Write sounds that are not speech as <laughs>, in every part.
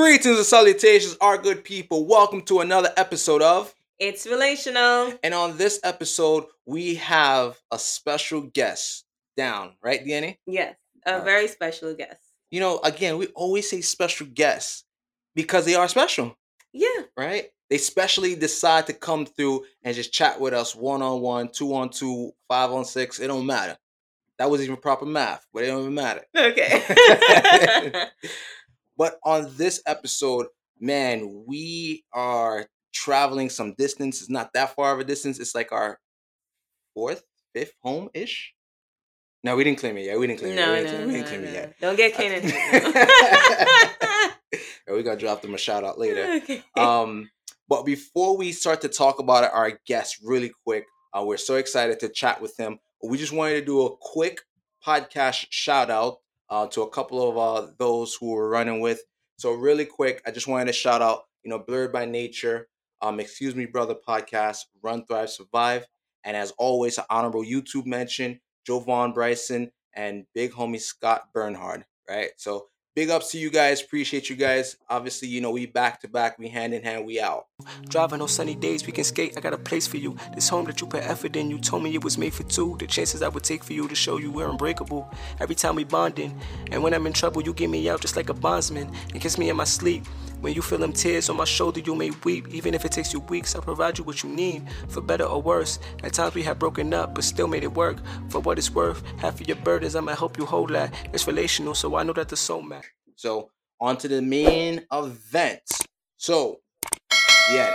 Greetings and salutations, our good people. Welcome to another episode of It's relational. And on this episode, we have a special guest down, right, Danny? Yes, a Alright. very special guest. You know, again, we always say special guests because they are special, Yeah, right? They specially decide to come through and just chat with us one on one, two on two, five on six. It don't matter. That was even proper math, but it don't even matter. okay. <laughs> <laughs> <laughs> But on this episode, man, we are traveling some distance. It's not that far of a distance. It's like our fourth, fifth home ish. No, we didn't claim it yet. We didn't claim no, it. no, We didn't, no, we didn't claim no. it yet. Don't get <laughs> Kanan. We gotta drop them a shout out later. <laughs> okay. Um, but before we start to talk about our guest really quick, uh, we're so excited to chat with him. We just wanted to do a quick podcast shout out uh, to a couple of uh, those who we're running with. So really quick, I just wanted to shout out, you know, Blurred by Nature, um, Excuse Me Brother podcast, Run Thrive Survive, and as always, an honorable YouTube mention, Jovan Bryson and big homie Scott Bernhard. Right, so big ups to you guys. Appreciate you guys. Obviously, you know we back to back, we hand in hand, we out. Driving on sunny days, we can skate. I got a place for you. This home that you put effort in, you told me it was made for two. The chances I would take for you to show you we're unbreakable. Every time we bonding, and when I'm in trouble, you get me out just like a bondsman and kiss me in my sleep. When you feel them tears on my shoulder, you may weep. Even if it takes you weeks, I provide you what you need, for better or worse. At times we have broken up, but still made it work. For what it's worth, half of your burdens, I'ma help you hold that. It's relational, so I know that the soul match. So on to the main event. So yeah,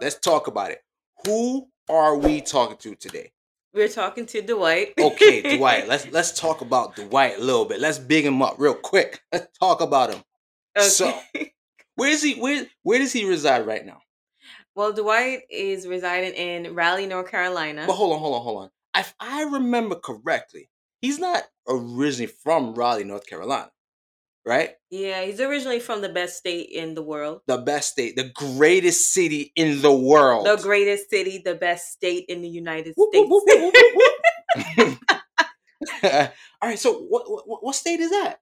let's talk about it. Who are we talking to today? We're talking to Dwight. Okay, <laughs> Dwight. Let's let's talk about Dwight a little bit. Let's big him up real quick. Let's talk about him. Okay. So- Where is he? Where where does he reside right now? well, Dwight is residing in Raleigh, North Carolina. But hold on, hold on, hold on. If I remember correctly, he's not originally from Raleigh, North Carolina, right? yeah, he's originally from the best state in the world. The best state, the greatest city in the world. The greatest city, the best state in the United Whoop, States. whoop, whoop. <laughs> <laughs> All right, so what, what what state is that?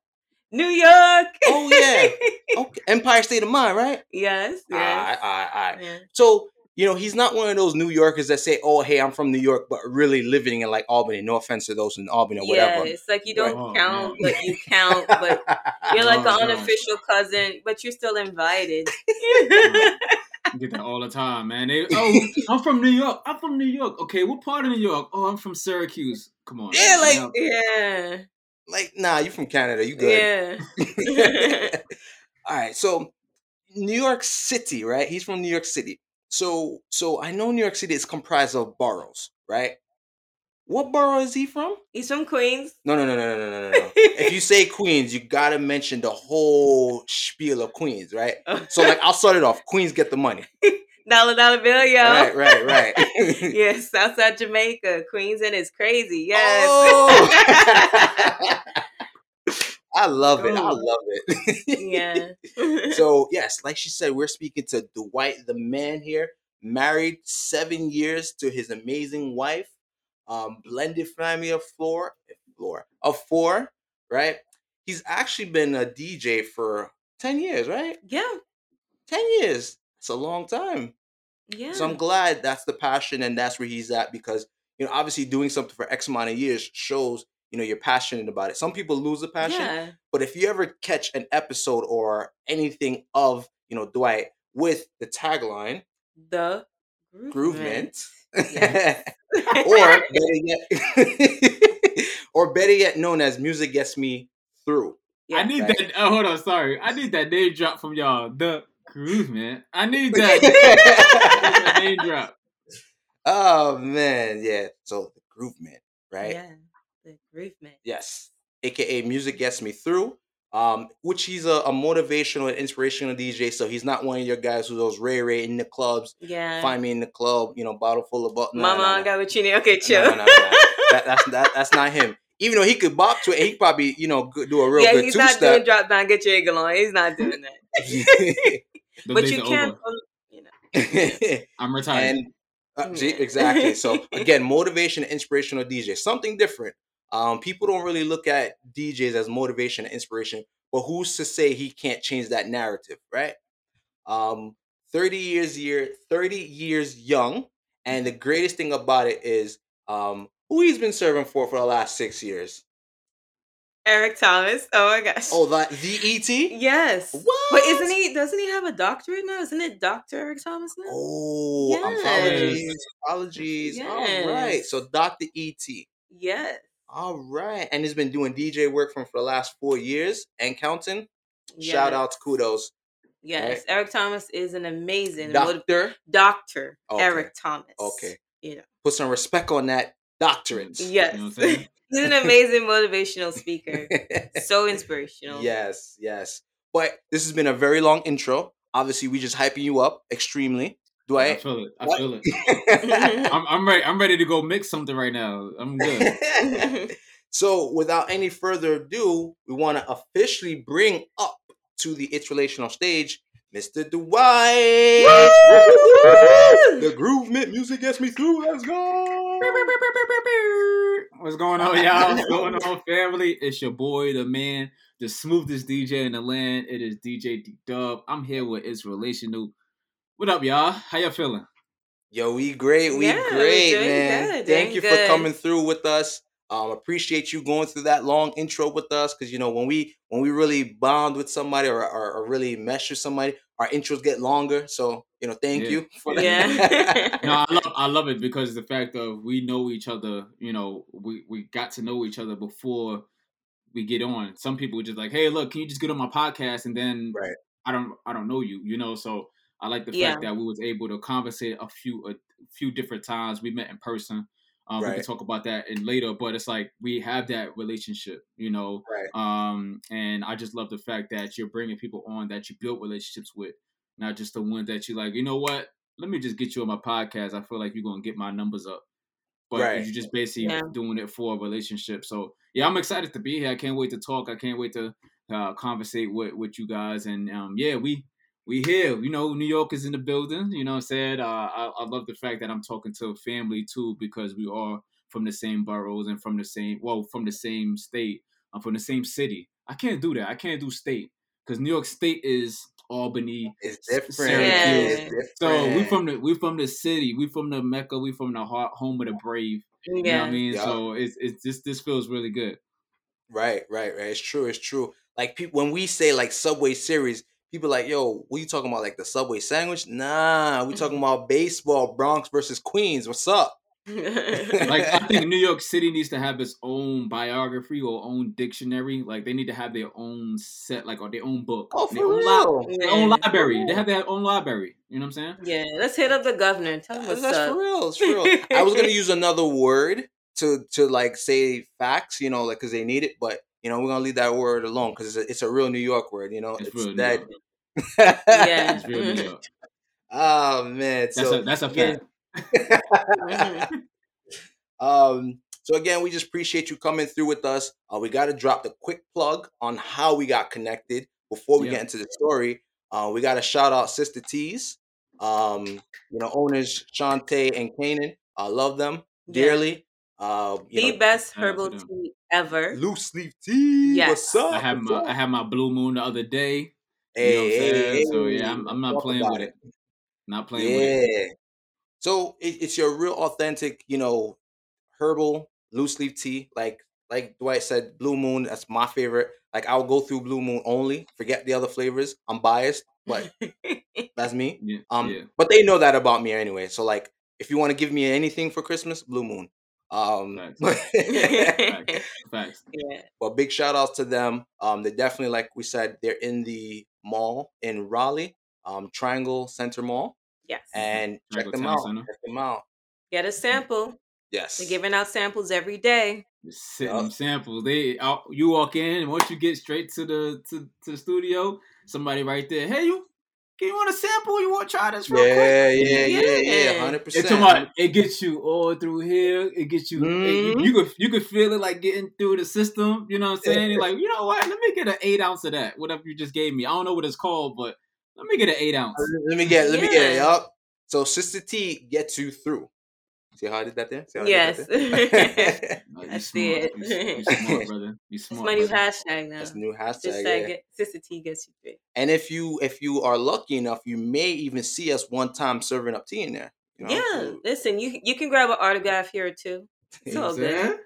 New York. Oh, yeah. <laughs> Okay, Empire State of Mind, right? yes, All yes. right, all right, all right. Yeah. So you know he's not one of those New Yorkers that say, "Oh, hey, I'm from New York," but really living in like Albany. No offense to those in Albany or Yeah, whatever. it's like you don't Oh, count, man. but you count, but <laughs> you're like Oh, an no. unofficial cousin, but you're still invited. <laughs> I get that all the time, man. They, oh, I'm from New York. I'm from New York. Okay, what part of New York? Oh, I'm from Syracuse. Come on. Yeah, like- yeah, like, nah, you from Canada, you good. yeah. <laughs> <laughs> all right, so New York City, right? He's from New York City. So, so I know New York City is comprised of boroughs, right? What borough is he from? He's from Queens. No, no, no, no, no, no, no, no. if you say <laughs> Queens, you gotta mention the whole spiel of Queens, right? Oh. So, like, I'll start it off. Queens get the money. Dollar dollar bill, yo. Right, right, right. <laughs> yes, Southside Jamaica, Queens, and it's crazy. Yes. Oh! <laughs> I love it. I love it. <laughs> yeah. so yes, like she said, we're speaking to Dwight, the man here, married seven years to his amazing wife, um, blended family of four, four of four, right? He's actually been a DJ for ten years, right? yeah. Ten years. It's a long time. Yeah. So I'm glad that's the passion and that's where he's at because you know obviously doing something for X amount of years shows you know you're passionate about it. Some people lose the passion, Yeah. but if you ever catch an episode or anything of you know Dwight with the tagline The "Groovement," Yes. <laughs> or <laughs> better yet, <laughs> or better yet known as "Music Gets Me Through." Yeah. I need Right. that. Oh, hold on. Sorry. I need that name drop from y'all. The groove, man. I need that. that <laughs> name drop. oh man, yeah. So the Groovement, right? Yeah. The Groovement. Yes, aka Music Gets Me Through. Um, which he's a, a motivational and inspirational DJ. So he's not one of your guys who goes ray ray in the clubs. Yeah. Find me in the club, you know, bottle full of bottle. Mama, I got what you need. Okay, chill. No, no, no, no. that, that's that, that's not him. Even though he could bop to it, he probably you know do a <laughs> real yeah, good he's two not doing step. drop down, get your eagle on. He's not doing that. <laughs> Those but you can, over. um, you know. <laughs> I'm retired. and uh, see, exactly. <laughs> So again, motivation, and inspirational DJ, something different. Um, people don't really look at DJs as motivation and inspiration, but who's to say he can't change that narrative, right? Um, 30 years year, 30 years young, and the greatest thing about it is um who he's been serving for for the last six years. Eric Thomas. Oh my gosh. Oh, that the ET. yes. What? But isn't he? Doesn't he have a doctorate now? Isn't it Doctor Eric Thomas now? Oh, Yes. apologies, apologies. All right, so Dr. ET. Yes. All right, and he's been doing DJ work from for the last four years and counting. Shout Yes. out to kudos, Yes. Eric Thomas is an amazing motiv- Doctor. Doctor Okay. Eric Thomas. Okay. You know. Put some respect on that doctorate. Yes. You know what I'm? <laughs> He's an amazing motivational speaker. <laughs> So inspirational. yes, yes. But this has been a very long intro. Obviously, we just hyping you up extremely. Do I I? feel it. I What? feel it. <laughs> I'm, I'm ready. I'm ready to go mix something right now. I'm good. so, without any further ado, we want to officially bring up to the It's Relational stage, Mr. Dwight. the Groovement music gets me through. Let's go. What's going on, y'all? What's going on, family? It's your boy, the man, the smoothest DJ in the land. It is DJ D Dub. I'm here with It's Relational. What up, y'all? How y'all feeling? Yo, we great. We Yeah, we're great, doing man. good, Thank doing you for coming through with us. Um, appreciate you going through that long intro with us because you know when we when we really bond with somebody or, or, or really mesh with somebody, our intros get longer. So you know, thank Yeah. you for that. Yeah. <laughs> No, I love I love it because the fact of we know each other, you know, we, we got to know each other before we get on. Some people are just like, Hey, look, can you just get on my podcast and then Right. I don't I don't know you, you know, so I like the Yeah. fact that we was able to conversate a few a few different times. We met in person. Um, We can talk about that in later, but it's like we have that relationship, you know. Right. Um, and I just love the fact that you're bringing people on that you build relationships with, not just the ones that you like. You know what? Let me just get you on my podcast. I feel like you're gonna get my numbers up. But Right. you're just basically Yeah. doing it for a relationship. So yeah, I'm excited to be here. I can't wait to talk. I can't wait to uh, conversate with with you guys. And um, yeah, we we here. You know, New York is in the building. You know what I'm saying? Uh, I, I love the fact that I'm talking to a family too because we are from the same boroughs and from the same well from the same state. I'm from the same city. I can't do that. I can't do state because New York State is Albany. It's different. Syracuse. It's different. So we from the we from the city. We from the Mecca. We from the heart, home of the brave. You know what I mean? Yeah. So it's it's this this feels really good. Right, right, right. It's true. It's true. Like people, when we say like Subway Series, people like, yo, what you talking about? Like the Subway sandwich? Nah, we talking <laughs> about baseball, Bronx versus Queens. What's up? Like I think <laughs> New York City needs to have its own biography or own dictionary. Like they need to have their own set, like or their own book, Oh, their for own, real? their own library. They have their own library. You know what I'm saying? yeah. Let's hit up the governor. Tell him That's what's up. for real. It's for real. I was gonna <laughs> use another word to to like say facts, you know, like because they need it, but you know, we're gonna leave that word alone because it's a, it's a real New York word. You know, It's it's, real New that. York. <laughs> Yeah. It's real New York. <laughs> oh man. That's so a that's a yeah. fact. <laughs> Um, so again, we just appreciate you coming through with us. Uh, we got to drop the quick plug on how we got connected before we Yeah. get into the story. Uh, we got to shout out Sister T's, um, you know, owners Shantae and Kanan. I love them Yeah. dearly. Uh, you The know, best Shout out to herbal tea ever. loose sleeve tea. Yes. What's up? I had my? I had my blue moon the other day. You know Hey, what I'm saying? hey, So yeah, I'm, I'm not playing with it. Not playing with it. Yeah. So it, it's your real authentic, you know, herbal loose leaf tea. Like like Dwight said, Blue Moon. That's my favorite. Like I'll go through Blue Moon only. Forget the other flavors. I'm biased, but <laughs> that's me. Yeah, Um, yeah. but they know that about me anyway. So like, if you want to give me anything for Christmas, Blue Moon. Um, thanks. <laughs> <laughs> Facts. yeah. but big shout outs to them. Um, they definitely, like we said, they're in the mall in Raleigh, um, Triangle Center Mall, Yes. and check them out. Center. Check them out. Get a sample. Yes. They're giving out samples every day. Just sitting samples. They out, you walk in and once you get straight to the to, to the studio, somebody right there. Hey, you, can you want a sample? You want to try this real quick? Yeah, yeah, yeah, yeah, Yeah. hundred It's percent. it gets you all through here. It gets you. you, Mhm. you could you could feel it like getting through the system. You know what I'm saying? You're like, you know what? Let me get an eight ounce of that. Whatever you just gave me. I don't know what it's called, but let me get an eight ounce. Let me get, let me get it up. So Sister T gets you through. See how I did that there? See how that Yes. there? <laughs> Uh, you I smart. see it. You, s- you smart, <laughs> brother. You It's smart. my new hashtag now. That's new hashtag. Just yeah. like Sister T gets you three. And if you if you are lucky enough, you may even see us one time serving up tea in there. You know? Yeah, So- listen, you you can grab an autograph here too. <laughs> It's all what I'm saying? good.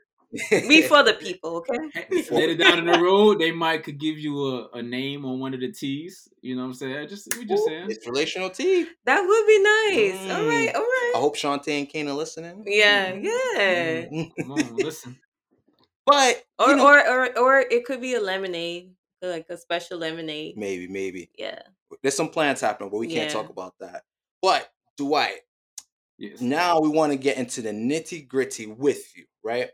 We <laughs> for the people, okay? Hey, Later down in the road, they might could give you a, a name on one of the T's. You know what I'm saying? Just we just saying. It's relational tea. That would be nice. All Mm. right, all right. I hope Shantae and Kane are listening. Yeah, yeah. Mm. <laughs> Come on, listen. But Or know, or or or it could be a lemonade, like a special lemonade. maybe, maybe Yeah. there's some plans happening, but we can't Yeah. talk about that. But Dwight, Yes. now we want to get into the nitty gritty with you, right?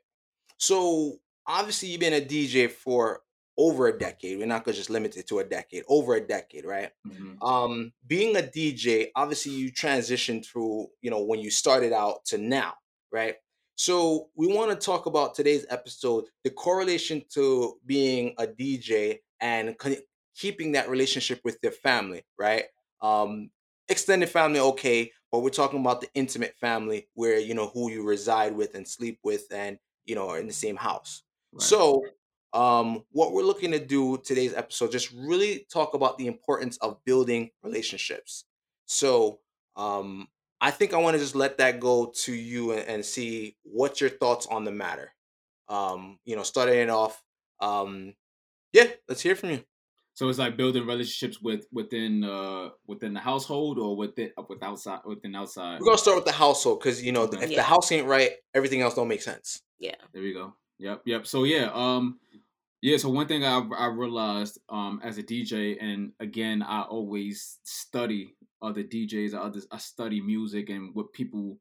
So obviously you've been a DJ for over a decade. We're not gonna just limit it to a decade, over a decade, right? Mhm. Um, being a DJ, obviously you transitioned through, you know, when you started out to now, right? So we want to talk about today's episode, the correlation to being a DJ and con- keeping that relationship with your family, right? Um, extended family, okay, but we're talking about the intimate family where you know who you reside with and sleep with, and you know are in the same house. Right. So, um, what we're looking to do today's episode, just really talk about the importance of building relationships. So, um, I think I want to just let that go to you and, and see what's your thoughts on the matter. Um, you know, starting it off. Um, yeah, let's hear from you. So it's like building relationships with within uh within the household or within uh, with outside within outside. We're gonna start with the household because you know Okay. if the house ain't right, everything else don't make sense. Yeah. There we go. Yep, yep. So yeah, um, yeah. So one thing I I realized um as a DJ, and again, I always study other DJs, others. I study music and what people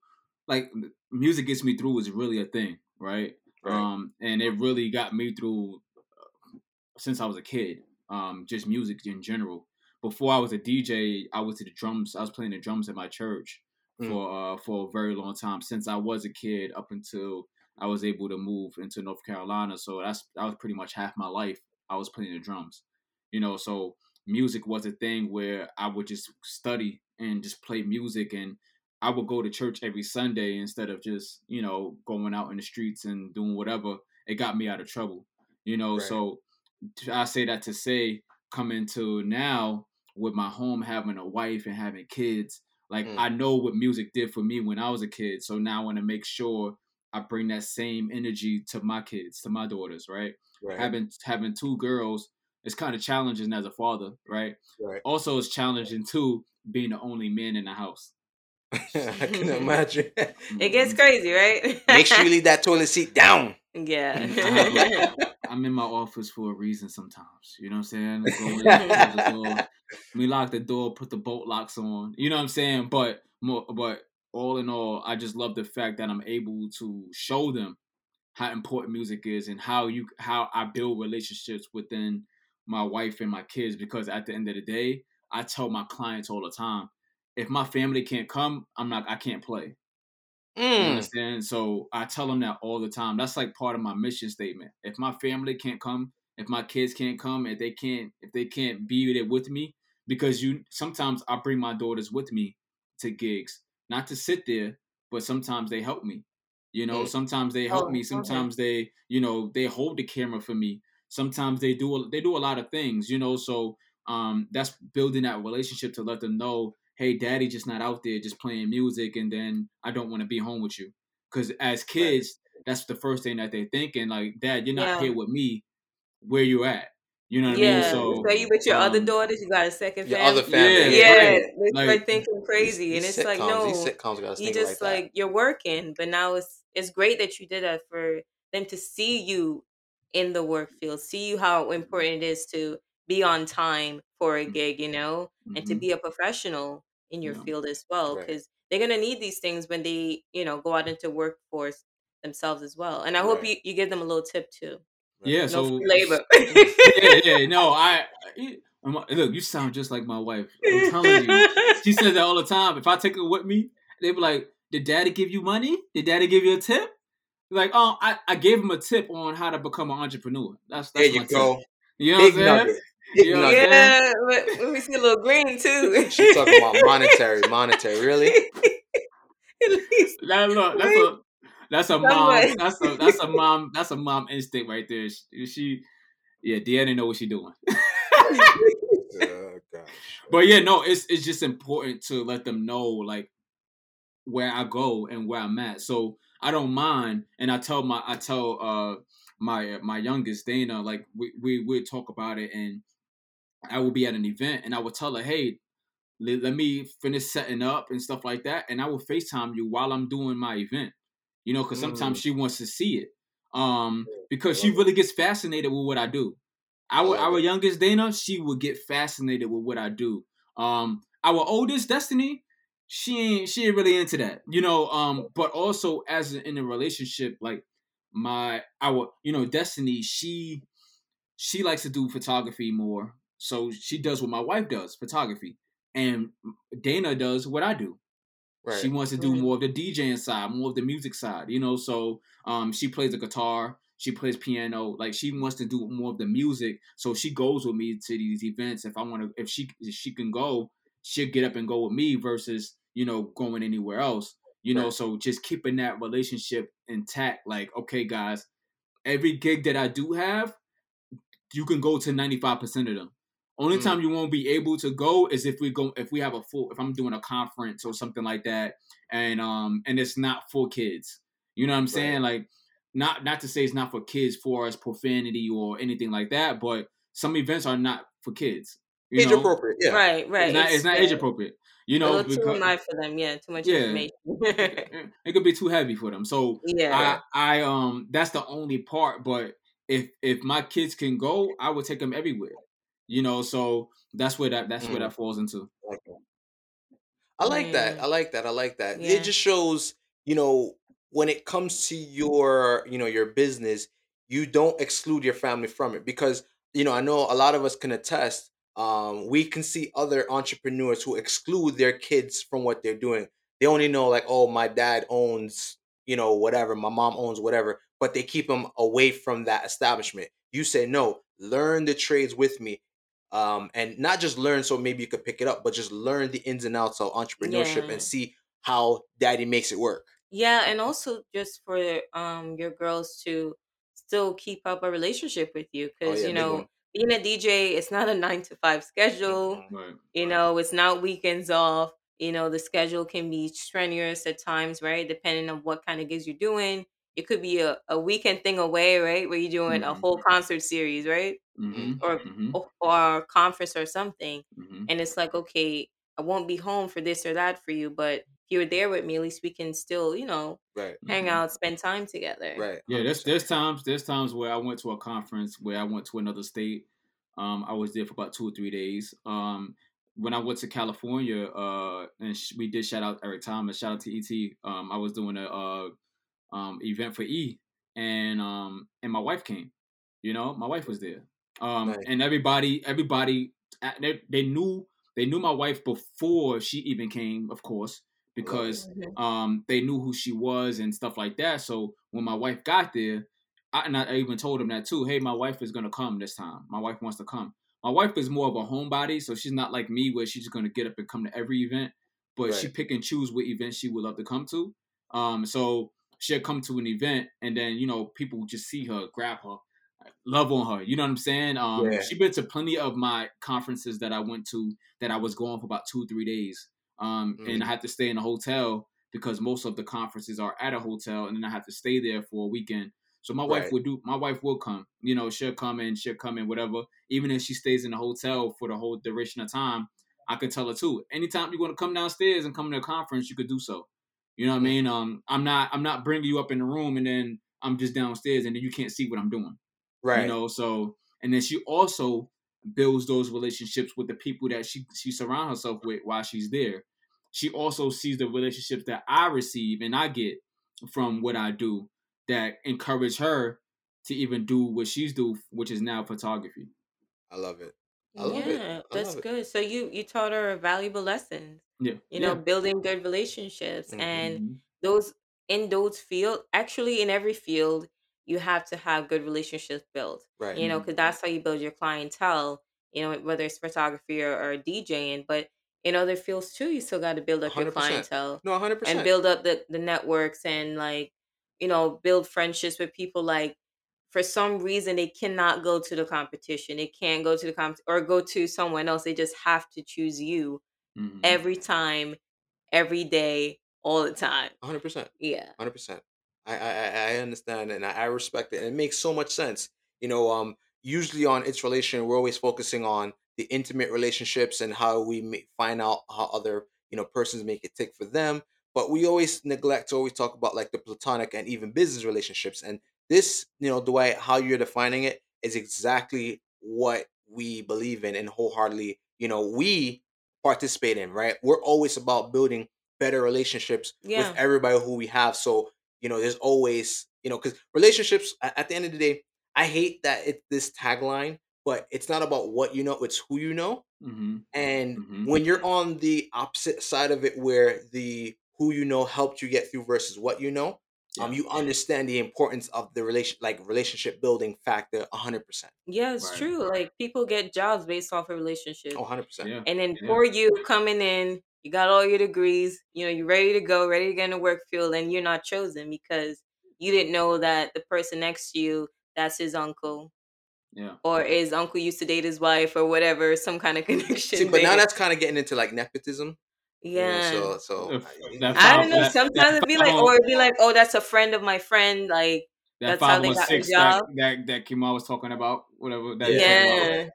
like. Music gets me through is really a thing, right? Right. Um, and it really got me through uh, since I was a kid. Um, just music in general. Before I was a DJ, I was to the drums. I was playing the drums at my church Mm. for uh, for a very long time since I was a kid up until I was able to move into North Carolina. So that's that was pretty much half my life. I was playing the drums, you know. So music was a thing where I would just study and just play music, and I would go to church every Sunday instead of just you know going out in the streets and doing whatever. It got me out of trouble, you know. Right. So I say that to say, coming to now with my home having a wife and having kids, like Mm. I know what music did for me when I was a kid. So now I want to make sure I bring that same energy to my kids, to my daughters, right? Right. Having having two girls is kind of challenging as a father, right? right. Also, it's challenging too being the only man in the house. <laughs> I can <laughs> imagine. It gets crazy, right? Make sure you leave that toilet seat down. yeah. <laughs> I'm in my office for a reason sometimes. You know what I'm saying? I go in, close the door. We lock the door, put the bolt locks on. You know what I'm saying? But more, but all in all, I just love the fact that I'm able to show them how important music is and how you how I build relationships within my wife and my kids. Because at the end of the day, I tell my clients all the time, if my family can't come, I'm not. I can't play. You Mm. understand? So I tell them that all the time. That's like part of my mission statement. If my family can't come, if my kids can't come, if they can't, if they can't be there with me, because you sometimes I bring my daughters with me to gigs, not to sit there, but sometimes they help me. You know, Mm. sometimes they help Oh, me. okay. Sometimes they, you know, they hold the camera for me. Sometimes they do they do a lot of things. You know, so um, that's building that relationship to let them know hey, daddy just not out there just playing music, and then I don't want to be home with you. Because as kids, that's the first thing that they're thinking. Like, dad, you're not Yeah. here with me. Where you at? You know what yeah. I mean? So, you with your other um, daughters, you got a second Your family. other family. Yeah, Yeah, right. they start Like, thinking crazy, These and it's like no, these sitcoms gotta you just like, like you're working, but now it's it's great that you did that for them to see you in the work field, see you how important it is to be on time for a gig, you know, and to mhm. be a professional in your Yeah. field as well, Right. because they're gonna need these things when they, you know, go out into workforce themselves as well. And I hope Right. you, you give them a little tip too. yeah. No So labor. <laughs> yeah, yeah. No, I I'm- look. You sound just like my wife. I'm telling you. She says that all the time. If I take her with me, they be like, "Did Daddy give you money? Did Daddy give you a tip?" Like, oh, I, I gave him a tip on how to become an entrepreneur. That's there you my go. tip. You know Big what I'm saying? Nugget. Big You know what nugget. I'm yeah, but let me see a little green too. She's talking about monetary, monetary. Really? <laughs> That look, that's a that's a mom. That's a that's a mom. That's a mom instinct right there. She, she yeah, Deanna know what she doing. <laughs> <laughs> oh. But yeah, no, it's it's just important to let them know like where I go and where I'm at. So I don't mind, and I tell my I tell uh my my youngest Dana like we we would talk about it, and I will be at an event, and I would tell her, hey, let, let me finish setting up and stuff like that, and I will Facetime you while I'm doing my event. You know, because sometimes Mm. she wants to see it, um, because she really gets fascinated with what I do. Our our youngest Dana, she would get fascinated with what I do. Um, our oldest Destiny, she ain't she ain't really into that, you know. Um, but also as in a relationship, like my our you know Destiny, she she likes to do photography more, so she does what my wife does, photography, and Dana does what I do. Right. She wants to do more of the DJing side, more of the music side, you know. So um, she plays the guitar, she plays piano, like she wants to do more of the music. So she goes with me to these events. If I want to, if she if she can go, she'll get up and go with me versus you know going anywhere else. You know, Right. so just keeping that relationship intact. Like, okay, guys, every gig that I do have, you can go to ninety five percent of them. Only Mm. time you won't be able to go is if we go if we have a full if I'm doing a conference or something like that, and um and it's not for kids. You know what I'm saying? Like not not to say it's not for kids for us profanity or anything like that, but some events are not for kids. You Age know? appropriate. Yeah. Right, right. It's not it's not age appropriate. You A know, too much for them. Yeah, too much Yeah. information. <laughs> it could be too heavy for them. So yeah. I I um that's the only part. But if if my kids can go, I would take them everywhere. You know, so that's where that that's where Mm. that falls into. I like that. I like that. I like that. Yeah. It just shows, you know, when it comes to your, you know, your business, you don't exclude your family from it because, you know, I know a lot of us can attest. Um, we can see other entrepreneurs who exclude their kids from what they're doing. They only know like, oh, my dad owns, you know, whatever, my mom owns whatever, but they keep them away from that establishment. You say no, learn the trades with me um, and not just learn so maybe you could pick it up, but just learn the ins and outs of entrepreneurship Yeah. and see how daddy makes it work. Yeah, and also just for um your girls to still keep up a relationship with you Oh because yeah, you know being a DJ it's not a nine to five schedule. Right. You know, it's not weekends off. You know, the schedule can be strenuous at times, right? Depending on what kind of gigs you're doing. It could be a, a weekend thing away, right? Where you're doing a Mhm. whole concert series, right? Mm-hmm. Or mm-hmm. or, or a conference or something. Mm-hmm. And it's like, okay, I won't be home for this or that for you, but if you're there with me, at least we can still, you know, Right, hang Mhm. out, spend time together. right. Yeah, there's there's times there's times where I went to a conference where I went to another state. Um, I was there for about two or three days. Um, when I went to California, uh, and sh- we did shout out Eric Thomas, shout out to ET. Um, I was doing a uh, um event for E, and um and my wife came. You know, my wife was there. Um, Nice. and everybody everybody uh, they, they knew they knew my wife before she even came, of course, because Mhm. um they knew who she was and stuff like that. So when my wife got there, I, and I even told them that too. Hey, my wife is gonna come this time. My wife wants to come. My wife is more of a homebody, so she's not like me where she's just gonna get up and come to every event. But she pick and choose what events she would love to come to. Um, so she'll come to an event, and then you know people just see her, grab her, love on her. You know what I'm saying? Um, Yeah. she been to plenty of my conferences that I went to that I was going for about two three days. Um, Mm. and I had to stay in a hotel because most of the conferences are at a hotel, and then I have to stay there for a weekend. So my wife Right. would do. My wife will come. You know, she'll come and she'll come and whatever. Even if she stays in the hotel for the whole duration of time, I could tell her too. Anytime you want to come downstairs and come to a conference, you could do so. You know what I mean? Um, I'm not. I'm not bringing you up in the room and then I'm just downstairs and then you can't see what I'm doing. Right. You know. So and then she also builds those relationships with the people that she she surround herself with while she's there. She also sees the relationships that I receive and I get from what I do that encourage her to even do what she's do, which is now photography. I love it. I love it. Yeah, I that's love it. good. So you you taught her valuable lessons. Yeah. You know, yeah. building good relationships and Mhm. those in those field actually in every field you have to have good relationships built Right. you know because that's how you build your clientele you know whether it's photography or, or djing but in other fields too, you still got to build up your 100%. clientele No, hundred percent. and build up the, the networks and like you know build friendships with people like for some reason they cannot go to the competition they can't go to the comp or go to someone else they just have to choose you Mhm. every time every day all the time hundred percent. yeah Hundred percent. I, I I- understand and I, I respect it, and it makes so much sense. You know, um, usually on It's Relational, we're always focusing on the intimate relationships and how we may find out how other you know persons make it tick for them. But we always neglect to always talk about like the platonic and even business relationships. And this, you know, the way how you're defining it is exactly what we believe in and wholeheartedly, you know, we participate in. Right? We're always about building better relationships Yeah. with everybody who we have. So you know, there's always, you know, because relationships at the end of the day, I hate that it's this tagline, but it's not about what you know, it's who you know. Mhm. And Mhm. when you're on the opposite side of it, where the who you know helped you get through versus what you know, um, you understand the importance of the relation, like relationship building factor, hundred percent, yeah it's Right. true like people get jobs based off of relationships oh, hundred percent. Yeah. and then Yeah. for you coming in you got all your degrees you know you're ready to go ready to get in the work field and you're not chosen because you didn't know that the person next to you that's his uncle Yeah. or his uncle used to date his wife or whatever some kind of <laughs> connection See, but now that's kind of getting into like nepotism. You know, yeah so so If I- that I five- don't know. that- Sometimes it'd be like, or it'd be like, oh, that's a friend of my friend. Like, that that's how they got the 516 that, job. that that Kemal was talking about, whatever that Yeah. about.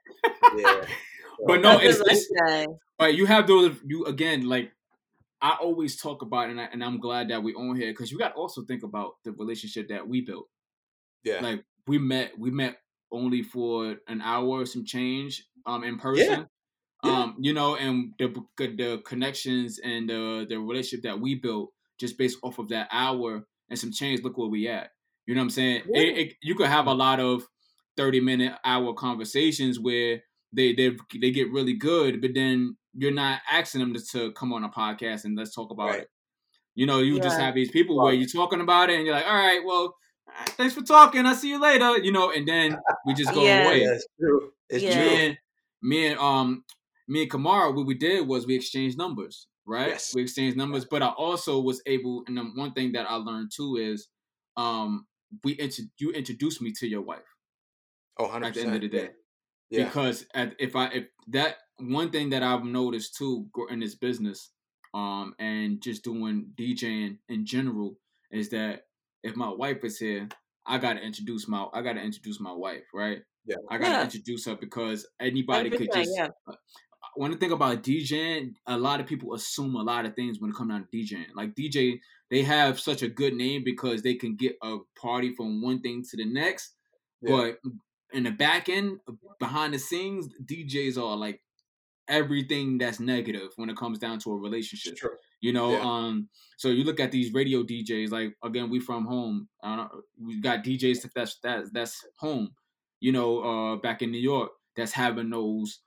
yeah, yeah. <laughs> But no, Nothing it's, like it's that. But you have those you again like I always talk about it and, I, and I'm glad that we on here because you got to also think about the relationship that we built. Yeah. Like we met, we met only for an hour or some change um in person. Yeah. Um, you know, and the the connections and the the relationship that we built just based off of that hour and some change. Look where we at. You know what I'm saying? Yeah. It, it, you could have a lot of thirty minute hour conversations where they they they get really good, but then you're not asking them to, to come on a podcast and let's talk about Right. it. You know, you just have these people where you're talking about it and you're like, all right, well, thanks for talking. I'll see you later. You know, and then we just go <laughs> Yeah. away. Yeah, it's true. It's Yeah. true. Me and me and um me and Kamara, what we did was we exchanged numbers, right? Yes. We exchanged numbers, but I also was able, and then one thing that I learned too is, um, we intro- you introduced me to your wife Oh, 100%. at the end of the day Yeah. because at, if I if that one thing that I've noticed too in this business, um, and just doing DJing in general is that if my wife is here, I gotta introduce my I gotta introduce my wife, right? Yeah. I gotta Yeah. introduce her because anybody could 100%, just. yeah. When I think about DJing, a lot of people assume a lot of things when it comes down to DJing. Like DJ, they have such a good name because they can get a party from one thing to the next. Yeah. But in the back end, behind the scenes, DJs are like everything that's negative when it comes down to a relationship. You know, Yeah. um, so you look at these radio DJs, like again, we from home. I don't, we got DJs that's that's that's home. You know, uh, back in New York, that's having those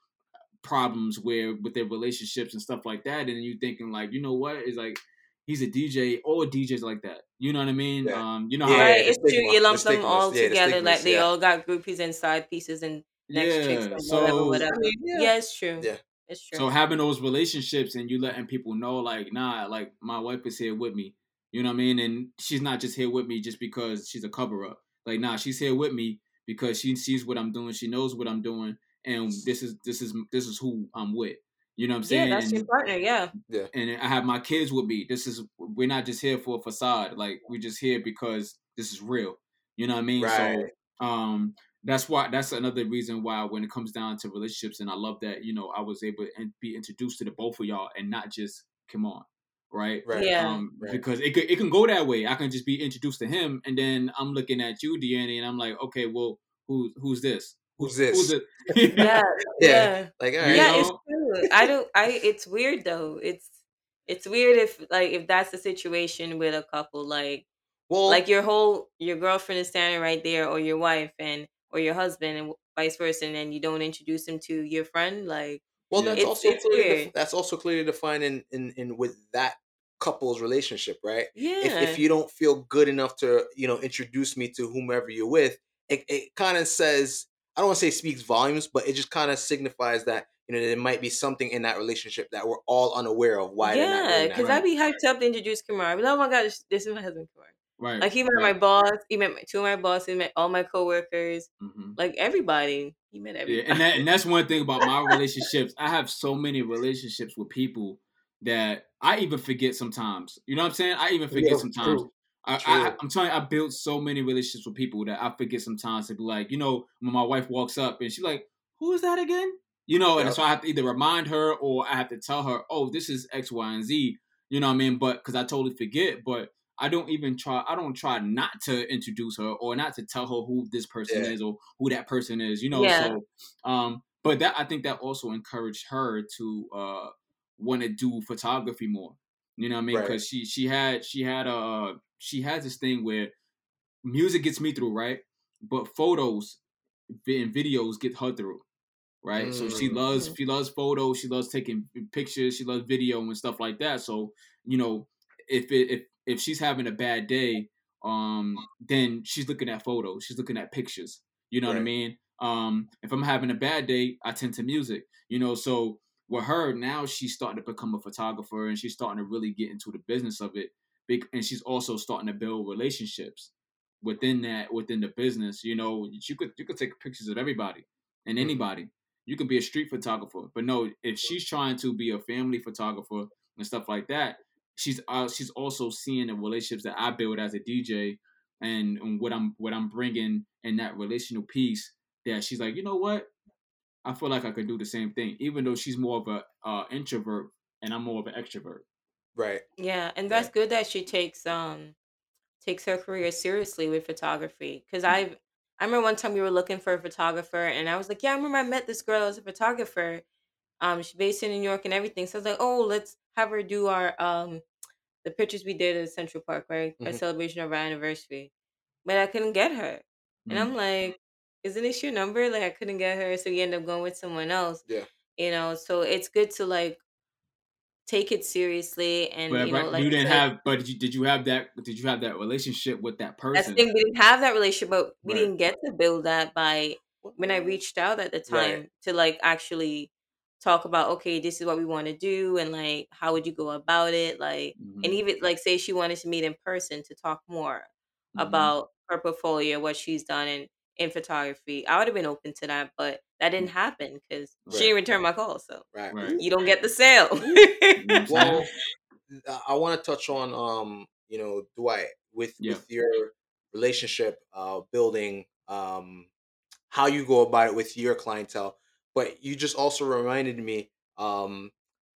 problems where with their relationships and stuff like that, and you thinking like, you know what? It's like he's a DJ. All DJs like that. You know what I mean? Yeah. Um, you know Yeah, how right, it's true. stigma, You the lump them all yeah, the together, like they yeah. all got groupies and side pieces and next chicks Yeah, and so- whatever, whatever. I mean, yeah. yeah. it's true. Yeah. it's true. So having those relationships and you letting people know, like, nah, like my wife is here with me. You know what I mean? And she's not just here with me just because she's a cover up. Like, nah, she's here with me because she sees what I'm doing. She knows what I'm doing, and this is this is this is who I'm with. You know what I'm saying? yeah, that's and, your partner. Yeah, and I have my kids with me. This is we're not just here for a facade. Like we're just here because this is real. You know what I mean? Right. So um that's why that's another reason why when it comes down to relationships and I love that, you know, I was able to be introduced to the both of y'all and not just come on. Right? Right. Yeah. Um, Right. because it could it can go that way. I can just be introduced to him and then I'm looking at you, Deanna, and I'm like, okay, well, who who's this? Who's this? Who's it? <laughs> yeah, Yeah. yeah. Like, right. yeah, know? it's true. I don't. I. It's weird though. It's it's weird if like if that's the situation with a couple. Like well, like your whole your girlfriend is standing right there, or your wife and or your husband, and vice versa, and then you don't introduce him to your friend. Like well, that's It's- also it's clearly def- that's also clearly defined in, in in with that couple's relationship, right? yeah, If if you don't feel good enough to you know introduce me to whomever you're with, it it kind of says I don't want to say speaks volumes, but it just kind of signifies that you you know, there might be something in that relationship that we're all unaware of why Yeah, because that. I'd be hyped up to introduce Kamar. I'd be like, oh my god, this, this is my husband Kamar. Right. Like he met right. my boss, he met my, two of my bosses, he met all my coworkers, Mhm. like everybody. He met Yeah, everybody. and that and that's one thing about my <laughs> relationships. I have so many relationships with people that I even forget sometimes. You know what I'm saying? I even forget Yeah, sometimes. true. I. I, I'm telling you, I built so many relationships with people that I forget sometimes to be like, you know, when my wife walks up and she's like, "Who is that again?" You know, and so I have to either remind her or I have to tell her, "Oh, this is X, Y, and Z." You know what I mean? But because I totally forget, but I don't even try. I don't try not to introduce her or not to tell her who this person Yeah. is or who that person is. You know, Yeah. so um, but that I think that also encouraged her to uh want to do photography more. You know what I mean? Right. Because she she had she had uh she has this thing where music gets me through, right? But photos and videos get her through, right? So she Mm. loves she loves photos, she loves taking pictures, she loves video and stuff like that. So you know, if it, if if she's having a bad day, um, then she's looking at photos, she's looking at pictures. You know what I mean? Um, if I'm having a bad day, I tend to music. You know, so with her now, she's starting to become a photographer and she's starting to really get into the business of it. And she's also starting to build relationships within that within the business. You know, you could you could take pictures of everybody and Mhm. anybody. You could be a street photographer, but no, if she's trying to be a family photographer and stuff like that, she's uh, she's also seeing the relationships that I build as a DJ and, and what I'm what I'm bringing in that relational piece. That she's like, you know what, I feel like I could do the same thing, even though she's more of a uh, introvert and I'm more of an extrovert. Right. Yeah, and that's good that she takes um takes her career seriously with photography. Cause I've I remember one time we were looking for a photographer, and I was like, yeah, I remember I met this girl as a photographer. Um, she's based in New York and everything. So I was like, oh, let's have her do our um the pictures we did at Central Park, right? Our Mhm. celebration of our anniversary. But I couldn't get her, and Mm. I'm like, isn't this your number? Like I couldn't get her, so you end up going with someone else. Yeah. You know, so it's good to like take it seriously and But you know like you didn't have, but did you, did you have that? Did you have that relationship with that That's person? the thing. We didn't have that relationship, but we Right. didn't get to build that by when I reached out at the time Right. to like actually talk about okay, this is what we want to do, and like how would you go about it, like and Mhm, even like say she wanted to meet in person to talk more mhm. about her portfolio, what she's done in in photography. I would have been open to that, but that didn't happen because Right. she didn't return my call, so Right. Right. you don't get the sale. <laughs> You know what I'm Well. I- I want to touch on um, you know, Dwight with Yeah. with your relationship uh building um how you go about it with your clientele. But you just also reminded me um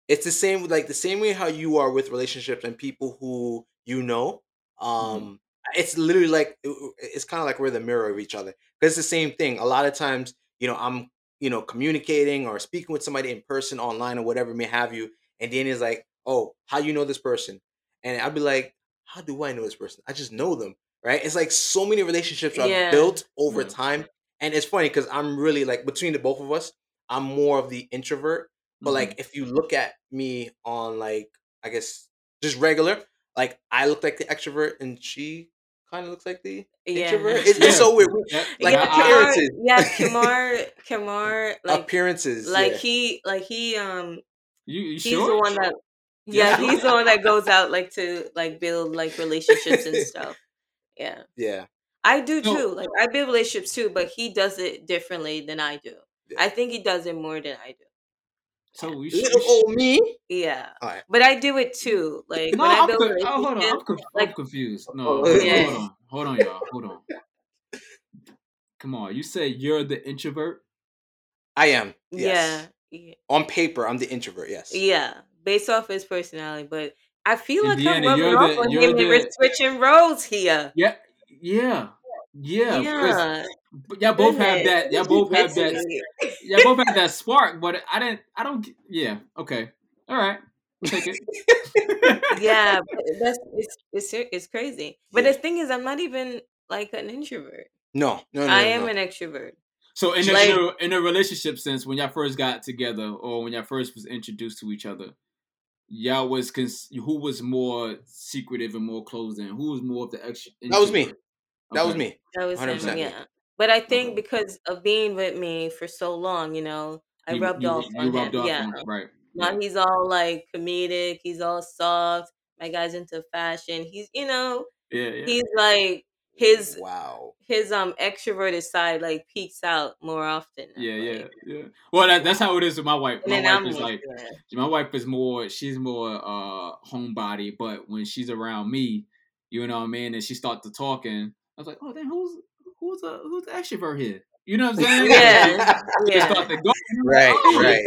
it's the same like the same way how you are with relationships and people who you know. Um it's literally like it's kind of like we're the mirror of each other. Because it's the same thing. A lot of times, you know, I'm you know communicating or speaking with somebody in person, online, or whatever may have you, and Danny's like, "Oh, how you know this person?" And I'd be like, "How do I know this person? I just know them." Right? It's like so many relationships are Yeah. built over Yeah. time, and it's funny because I'm really like between the both of us, I'm more of the introvert. But Mhm. like, if you look at me on like, I guess just regular, like I look like the extrovert, and she kind of looks like the Yeah. introvert. It's, Yeah. it's so weird. That- like yeah, I- I- Kamar, appearances. yeah, <laughs> Kamar, Kamar, like appearances. like yeah. he like he um you, you he's sure? the one that Yeah, yeah sure. he's the one that goes out like to like build like relationships and <laughs> stuff yeah yeah. i do No. too like i build relationships too but he does it differently than i do Yeah. i think he does it more than i do So we Little should. old me. yeah All right. but i do it too like No, when i I'm, build con- oh, hold on. I'm, relationships conf- I'm like confused. No, Oh, hold, yeah. hold on. Hold on, y'all. Hold on. Come on. You say you're the introvert? I am. Yes. yeah yeah On paper, I'm the introvert. Yes. yeah based off his personality but i feel like i'm Indiana, rubbing you're off the- on you're him and we're switching roles here Yeah. Yeah. Yeah. yeah but y'all both have that. Y'all both have that. me. Y'all both have that spark, but I didn't. I don't. Yeah. Okay. All right. Take it. <laughs> yeah, <laughs> that's it's it's it's crazy. But Yeah. the thing is, I'm not even like an introvert. No. No. No. I no, am no. an extrovert. So in, Like- a, in, a, in a relationship sense, when y'all first got together, or when y'all first was introduced to each other, y'all was cons- who was more secretive and more closed in? Who was more of the extra? That was me. introvert? That was me. That was 100% me. yeah. But I think Okay. because of being with me for so long, you know, I You- rubbed you- off you on rubbed him. off yeah. on- right. Now he's all like comedic. He's all soft. My guy's into fashion. He's you know Yeah, yeah. he's like his Wow. his um extroverted side like peeks out more often. Yeah, yeah, like, yeah. Well, that, that's how it is with my wife. My I'm wife is like, yeah. my wife is more, she's more uh homebody, but when she's around me, you know what I mean, and she starts to talking, I was like, oh, then who's who's a who's the extrovert here? You know what I'm saying? Yeah. She yeah. start to go. Right, Oh, right.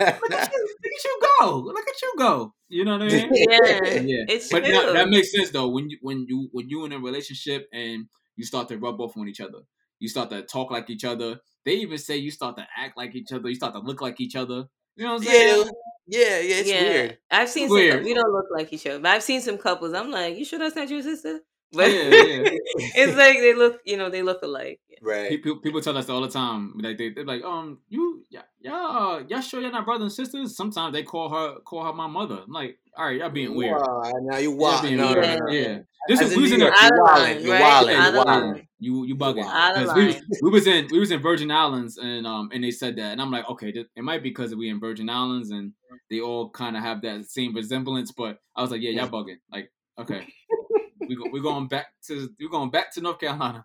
Look at you, look at you go. Look at you go. You know what I mean? yeah, Yeah. it's But true. that, that makes sense though. When you when you when you in a relationship and you start to rub off on each other, you start to talk like each other. They even say you start to act like each other. You start to look like each other. You know what I'm Yeah, saying? yeah, yeah. It's yeah, weird. I've seen Weird. some. We don't look like each other, but I've seen some couples. I'm like, you sure that's not your sister? Yeah, But yeah. <laughs> it's <laughs> like they look, you know, they look alike. Right. People, people tell us all the time. Like they, they're like, um, you, yeah, y'all, uh, y'all sure you're not brothers and sisters? Sometimes they call her, call her my mother. I'm like, all right, y'all being weird. Wow, now you Y'all wild. being No, no, weird. no, no. Yeah. This is in we was in a, Out you of wildin', line, you right? wildin', you of wildin'. line. You you bugging Wow. Because we, we was in we was in Virgin Islands and um and they said that and I'm like okay th- it might be because we in Virgin Islands and they all kind of have that same resemblance but I was like yeah y'all bugging like okay we go, we're going back to we're going back to North Carolina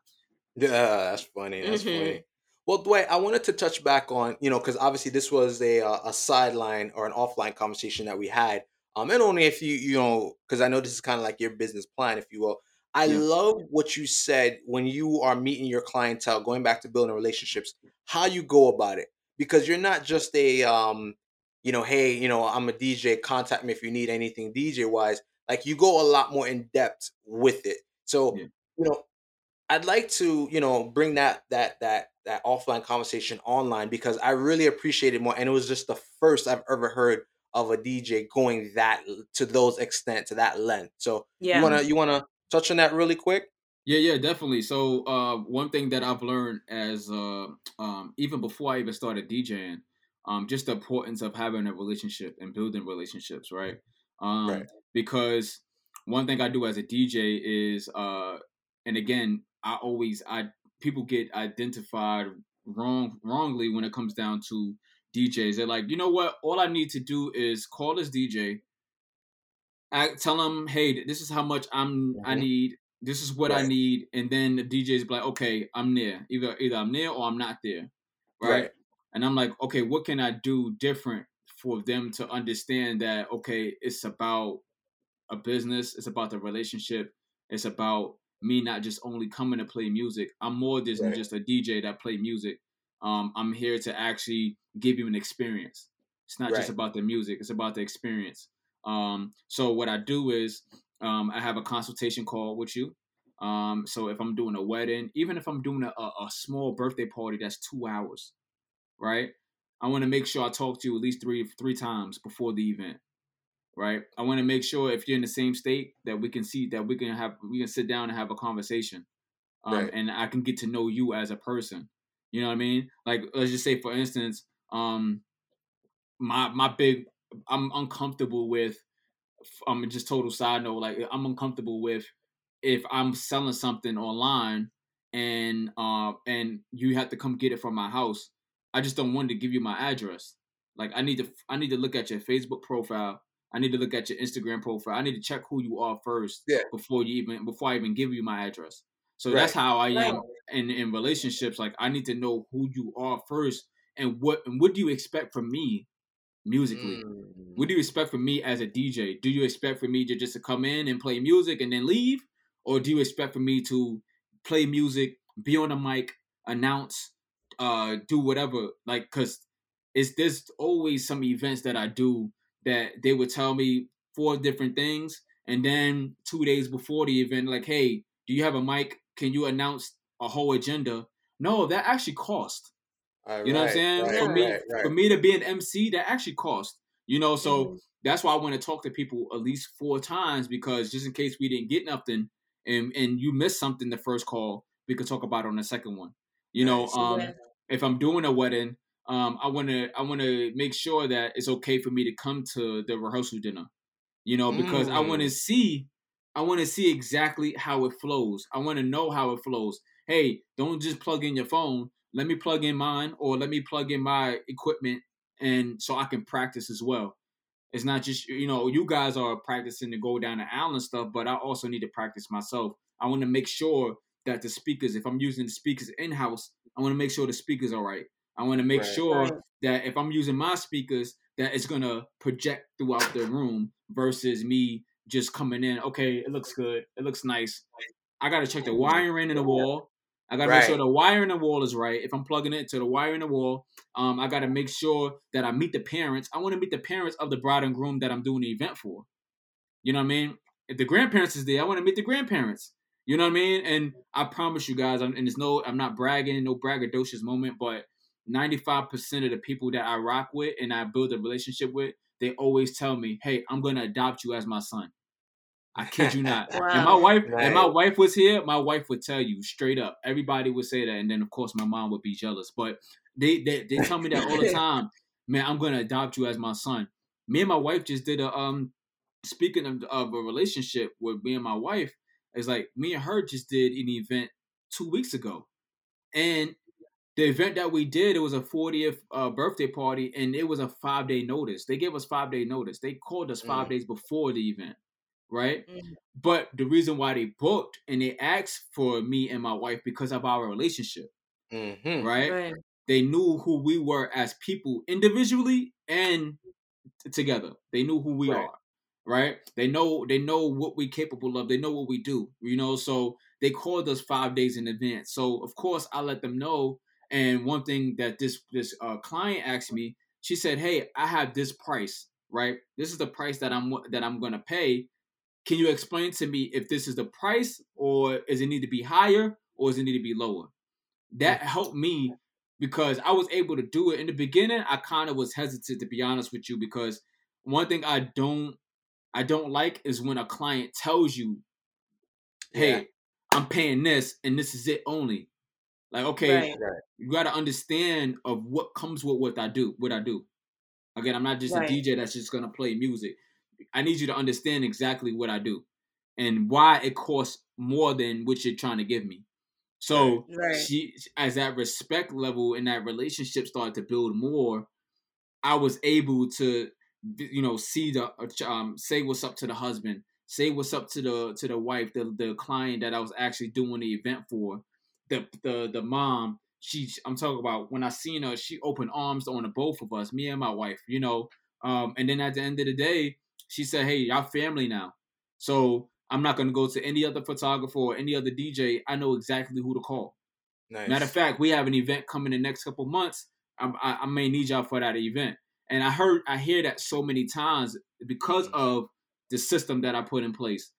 Yeah, that's funny. That's Mhm. funny. Well, Dwight, I wanted to touch back on you know because obviously this was a uh, a sideline or an offline conversation that we had. Um, and only if you you know because I know this is kind of like your business plan, if you will. I Yeah. love what you said when you are meeting your clientele, going back to building relationships, how you go about it because you're not just a um, you know, hey, you know, I'm a DJ. Contact me if you need anything DJ wise. Like you go a lot more in depth with it. So Yeah. you know, I'd like to, you know, bring that that that that offline conversation online because I really appreciate it more. And it was just the first I've ever heard of a DJ going that to those extent to that length. So Yeah. you wanna you wanna touch on that really quick? yeah yeah definitely so uh one thing that I've learned as uh um even before I even started DJing um just the importance of having a relationship and building relationships right um Right. Because one thing I do as a DJ is uh and again I always I people get identified wrong wrongly when it comes down to DJs they're like you know what all I need to do is call this DJ I tell them hey this is how much I'm I Mhm. need this is what I need and then the DJ's like okay I'm there either either I'm there or I'm not there right, Right. and I'm like okay what can I do different for them to understand that okay it's about a business it's about the relationship it's about me not just only coming to play music i'm more than Right. just a dj that play music. Um, i'm here to actually give you an experience. It's not just about the music it's about the experience. Um, so what i do is um, i have a consultation call with you. Um, so if i'm doing a wedding even if i'm doing a, a, a small birthday party that's two hours right? I want to make sure i talk to you at least three three times before the event right? I want to make sure if you're in the same state that we can see that we can have we can sit down and have a conversation, um, Right. and I can get to know you as a person. You know what I mean? Like let's just say for instance, um, my my big I'm uncomfortable with. I'm just total side note. Like I'm uncomfortable with if I'm selling something online and uh and you have to come get it from my house. I just don't want to give you my address. Like I need to I need to look at your Facebook profile. I need to look at your Instagram profile. I need to check who you are first Yeah. before you even before I even give you my address. So that's how I am Right. in in relationships. Like I need to know who you are first and what and what do you expect from me musically. Mm. What do you expect from me as a DJ? Do you expect for me to just to come in and play music and then leave, or do you expect for me to play music, be on the mic, announce, uh, do whatever? Like, cause it's there's always some events that I do that they would tell me four different things, and then two days before the event, like, hey, do you have a mic? Can you announce a whole agenda? No, that actually cost. You know what I'm saying? right, for me, right, for me to be an MC, that actually cost. You know, so Mhm. that's why I want to talk to people at least four times because just in case we didn't get nothing and and you missed something the first call, we could talk about it on the second one. You know, um, if I'm doing a wedding, um, I want to I want to make sure that it's okay for me to come to the rehearsal dinner. You know, because I want to Mm. see I want to see exactly how it flows. I want to know how it flows. Hey, don't just plug in your phone. Let me plug in mine or let me plug in my equipment and so I can practice as well. It's not just you know you guys are practicing to go down the aisle and stuff, but I also need to practice myself. I want to make sure that the speakers, if I'm using the speakers in house, I want to make sure the speakers are right. I want to make Right. sure Right. that if I'm using my speakers, that it's gonna project throughout the room versus me just coming in. Okay, it looks good. It looks nice. I gotta check the wiring in the wall. I gotta make sure the wire in the wall is right. If I'm plugging it to the wire in the wall, um, I gotta make sure that I meet the parents. I want to meet the parents of the bride and groom that I'm doing the event for. You know what I mean? If the grandparents is there, I want to meet the grandparents. You know what I mean? And I promise you guys, I'm, and there's no, I'm not bragging, no braggadocious moment, but 95% of the people that I rock with and I build a relationship with, they always tell me, "Hey, I'm gonna adopt you as my son." I kid you not. <laughs> And my Wow. wife, and my wife was here. My wife would tell you straight up. Everybody would say that, and then of course my mom would be jealous. But they they, they tell me that all the <laughs> time. Man, I'm gonna adopt you as my son. Me and my wife just did a um. Speaking of, of a relationship with me and my wife, it's like me and her just did an event two weeks ago, and the event that we did it was a 40th uh, birthday party, and it was a five day notice. They gave us five day notice. They called us five Mm. days before the event, right? Mhm. But the reason why they booked and they asked for me and my wife because of our relationship, Mm-hmm. right? Right. They knew who we were as people individually and t- together. They knew who we Right. are, right? They know they know what we're capable of. They know what we do, you know. So they called us five days in advance. So of course I let them know. And one thing that this this uh, client asked me, she said, "Hey, I have this price, right? This is the price that I'm that I'm gonna pay. Can you explain to me if this is the price, or does it need to be higher, or does it need to be lower?" That helped me because I was able to do it in the beginning. I kind of was hesitant to be honest with you because one thing I don't I don't like is when a client tells you, "Hey, Yeah. I'm paying this and this is it only." Like, okay, Right. You got to understand of what comes with what I do. What I do. Again, I'm not just Right. a DJ that's just gonna play music. I need you to understand exactly what I do and why it costs more than what you're trying to give me. So Right. she, as that respect level and that relationship started to build more, I was able to, you know, see the um, say what's up to the husband, say what's up to the to the wife, the the client that I was actually doing the event for, the the the mom. She, I'm talking about when I seen her, she opened arms on the both of us, me and my wife, you know. Um, and then at the end of the day, she said, "Hey, y'all family now." So I'm not gonna go to any other photographer or any other DJ. I know exactly who to call. Nice. Matter of fact, we have an event coming in the next couple months. I, I, I may need y'all for that event. And I heard, I hear that so many times because Mhm. of the system that I put in place.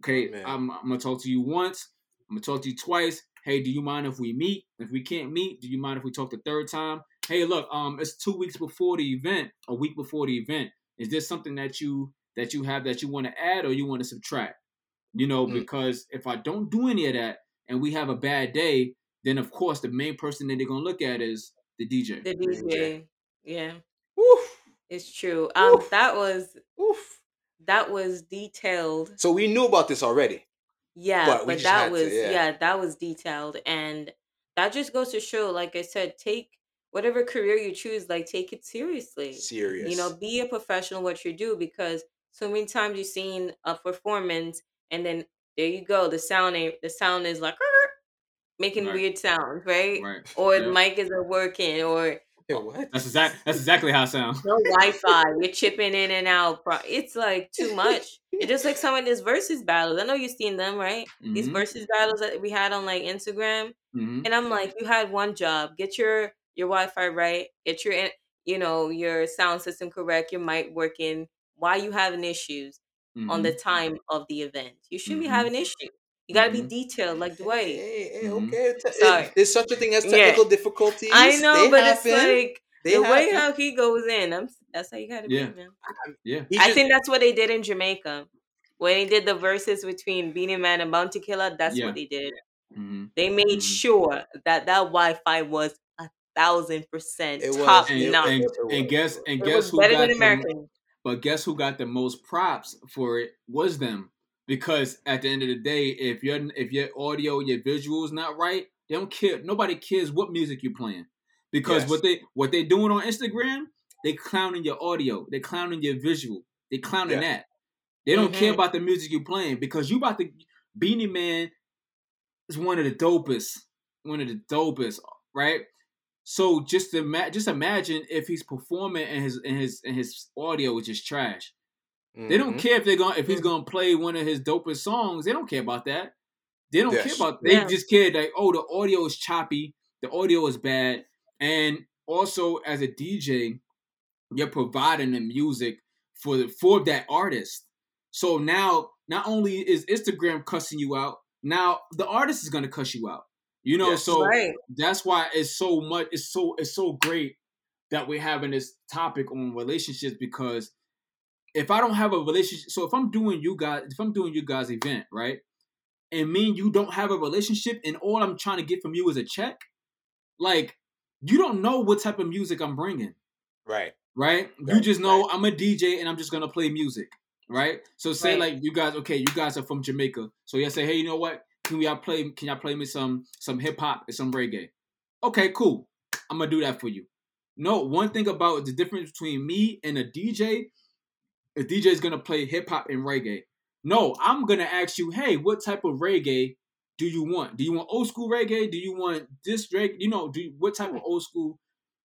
Okay. I'm, I'm gonna talk to you once. I'm gonna talk to you twice. Hey, do you mind if we meet? If we can't meet, do you mind if we talk the third time? Hey, look, um, it's two weeks before the event, a week before the event. Is there something that you that you have that you want to add or you want to subtract? You know, Mm. because if I don't do any of that and we have a bad day, then of course the main person that they're gonna look at is the DJ. The DJ. Yeah. Woof. It's true. Um Oof. that was Woof. that was detailed. So we knew about this already. Yeah, But but, that had to, was yeah. yeah. that was detailed and that just goes to show like I said take whatever career you choose like take it seriously. Serious. You know, be a professional what you do because so many times you've seen a performance and then there you go the sound ain't the sound is like making Right. weird sounds, right? Right. Or Yeah. the mic isn't working or Yeah, what? That's exact. That's exactly how it sounds. no Wi-Fi. You're chipping in and out. bro. It's like too much. It's just like some of these Verzuz battles. I know you've seen them, right? These Mhm, Verzuz battles that we had on like Instagram, mhm. and I'm like, you had one job: get your your Wi-Fi right, get your in- you know your sound system correct, your mic working. Why you having issues on the Mhm. time of the event? You shouldn't be Mhm. having issues. You got to be detailed, like Hey, Dwight. hey, hey, Mhm. okay. Te- Sorry. it- there's such a thing as Yeah. technical difficulties. I know, They but it's like They the way how he goes in. I'm, that's how you got to Yeah. be, man. Yeah. He I just- think that's what they did in Jamaica. When they did the Verzuz between Beenie Man and Bounty Killer, that's Yeah. what they did. Mhm. They made Mhm. sure that that Wi-Fi was a thousand percent It top And, It- notch. and, and guess and It guess was who better got than the But guess who got the most props for it was them. Because at the end of the day, if your if your audio, your visuals not right, they don't care. Nobody cares what music you're playing. Because Yes. what they what they doing on Instagram, they clowning your audio, they clowning your visual, they clowning Yeah. that. They don't care Mhm. about the music you're playing because you about to Beenie Man is one of the dopest, one of the dopest, right? So just ima- just imagine if he's performing and his and his and his audio is just trash. They don't Mhm. care if they're going if he's gonna play one of his dopest songs. They don't care about that. They don't care about. They Yeah. just care that oh the audio is choppy, the audio is bad, and also as a DJ, you're providing the music for the, for that artist. So now not only is Instagram cussing you out, now the artist is gonna cuss you out. You know, Yes. so right. that's why it's so much it's so it's so great that we're having this topic on relationships because if I don't have a relationship so if I'm doing you guys if I'm doing you guys event, right? And me and you don't have a relationship and all I'm trying to get from you is a check, like you don't know what type of music I'm bringing, Right. right? you just know I'm a DJ and I'm just gonna play music, right? So say Right. like you guys, okay, you guys are from Jamaica, so you say, hey, you know what? Can we all play? Can y'all play me some some hip hop and some reggae? Okay, cool. I'm gonna do that for you. No, one thing about the difference between me and a DJ, a DJ is gonna play hip hop and reggae. No, I'm gonna ask you, hey, what type of reggae do you want? Do you want old school reggae? Do you want this reggae? You know, do you, what type of old school?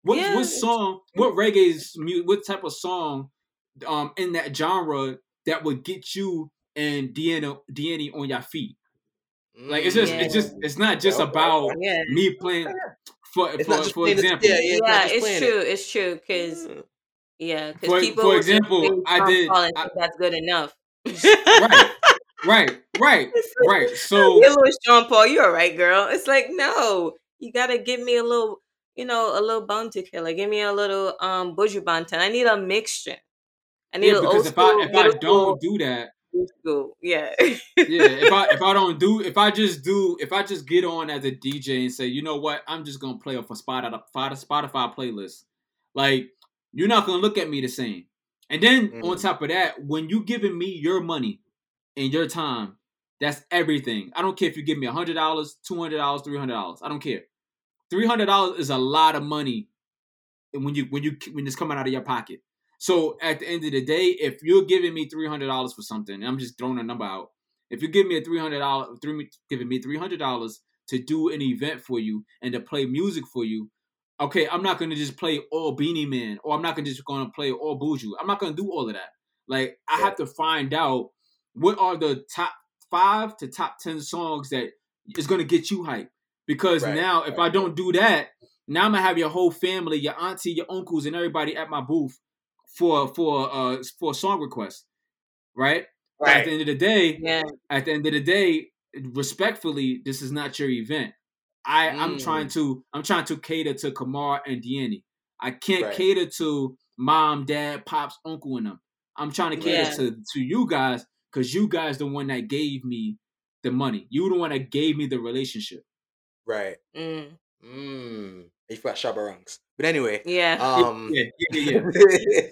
What Yeah, what song? What reggae's mu- What type of song, um, in that genre that would get you and Deanna Deanny on your feet? Like it's just it's just it's not just Okay, about. Yeah. me playing for It's for, not just for playing the- example. yeah, yeah, it's yeah, it's playing it. true. It's true because Mm. Yeah, because people for example, I did- I- that's good enough. right, right, right, <laughs> right. So little Sean Paul, you all right, girl? It's like no, you gotta give me a little, you know, a little bone Bounty Killer. Give me a little um Buju Banton. I need a mixture. I need yeah, because if school, I if I don't do that, school. Yeah. yeah, if I if I <laughs> don't do if I just do if I just get on as a DJ and say, you know what, I'm just gonna play off a Spotify Spotify playlist, like you're not gonna look at me the same. And then on Mm. top of that, when you giving me your money and your time, that's everything. I don't care if you give me hundred dollars, two hundred dollars, three hundred dollars. I don't care. Three hundred dollars is a lot of money when you when you when it's coming out of your pocket. So at the end of the day, if you're giving me three hundred dollars for something, and I'm just throwing a number out. If you give me a three hundred dollars, giving me three hundred dollars to do an event for you and to play music for you, okay, I'm not gonna just play all Beenie Man or I'm not gonna just gonna play all Buju. I'm not gonna do all of that. Like I have to find out what are the top five to top ten songs that is gonna get you hype. Because Right, now if right. I don't do that, now I'm gonna have your whole family, your auntie, your uncles, and everybody at my booth for for uh for a song request. Right? right. At the end of the day, yeah. at the end of the day, respectfully, this is not your event. I I'm Mm. trying to I'm trying to cater to Kamar and Deanny. I can't Right. cater to mom, dad, pops, uncle, and them. I'm trying to cater Yeah. to to you guys because you guys the one that gave me the money. You the one that gave me the relationship. Right. Mm. Mm. You forgot Shabarangs. But anyway, Yeah. um, yeah, yeah,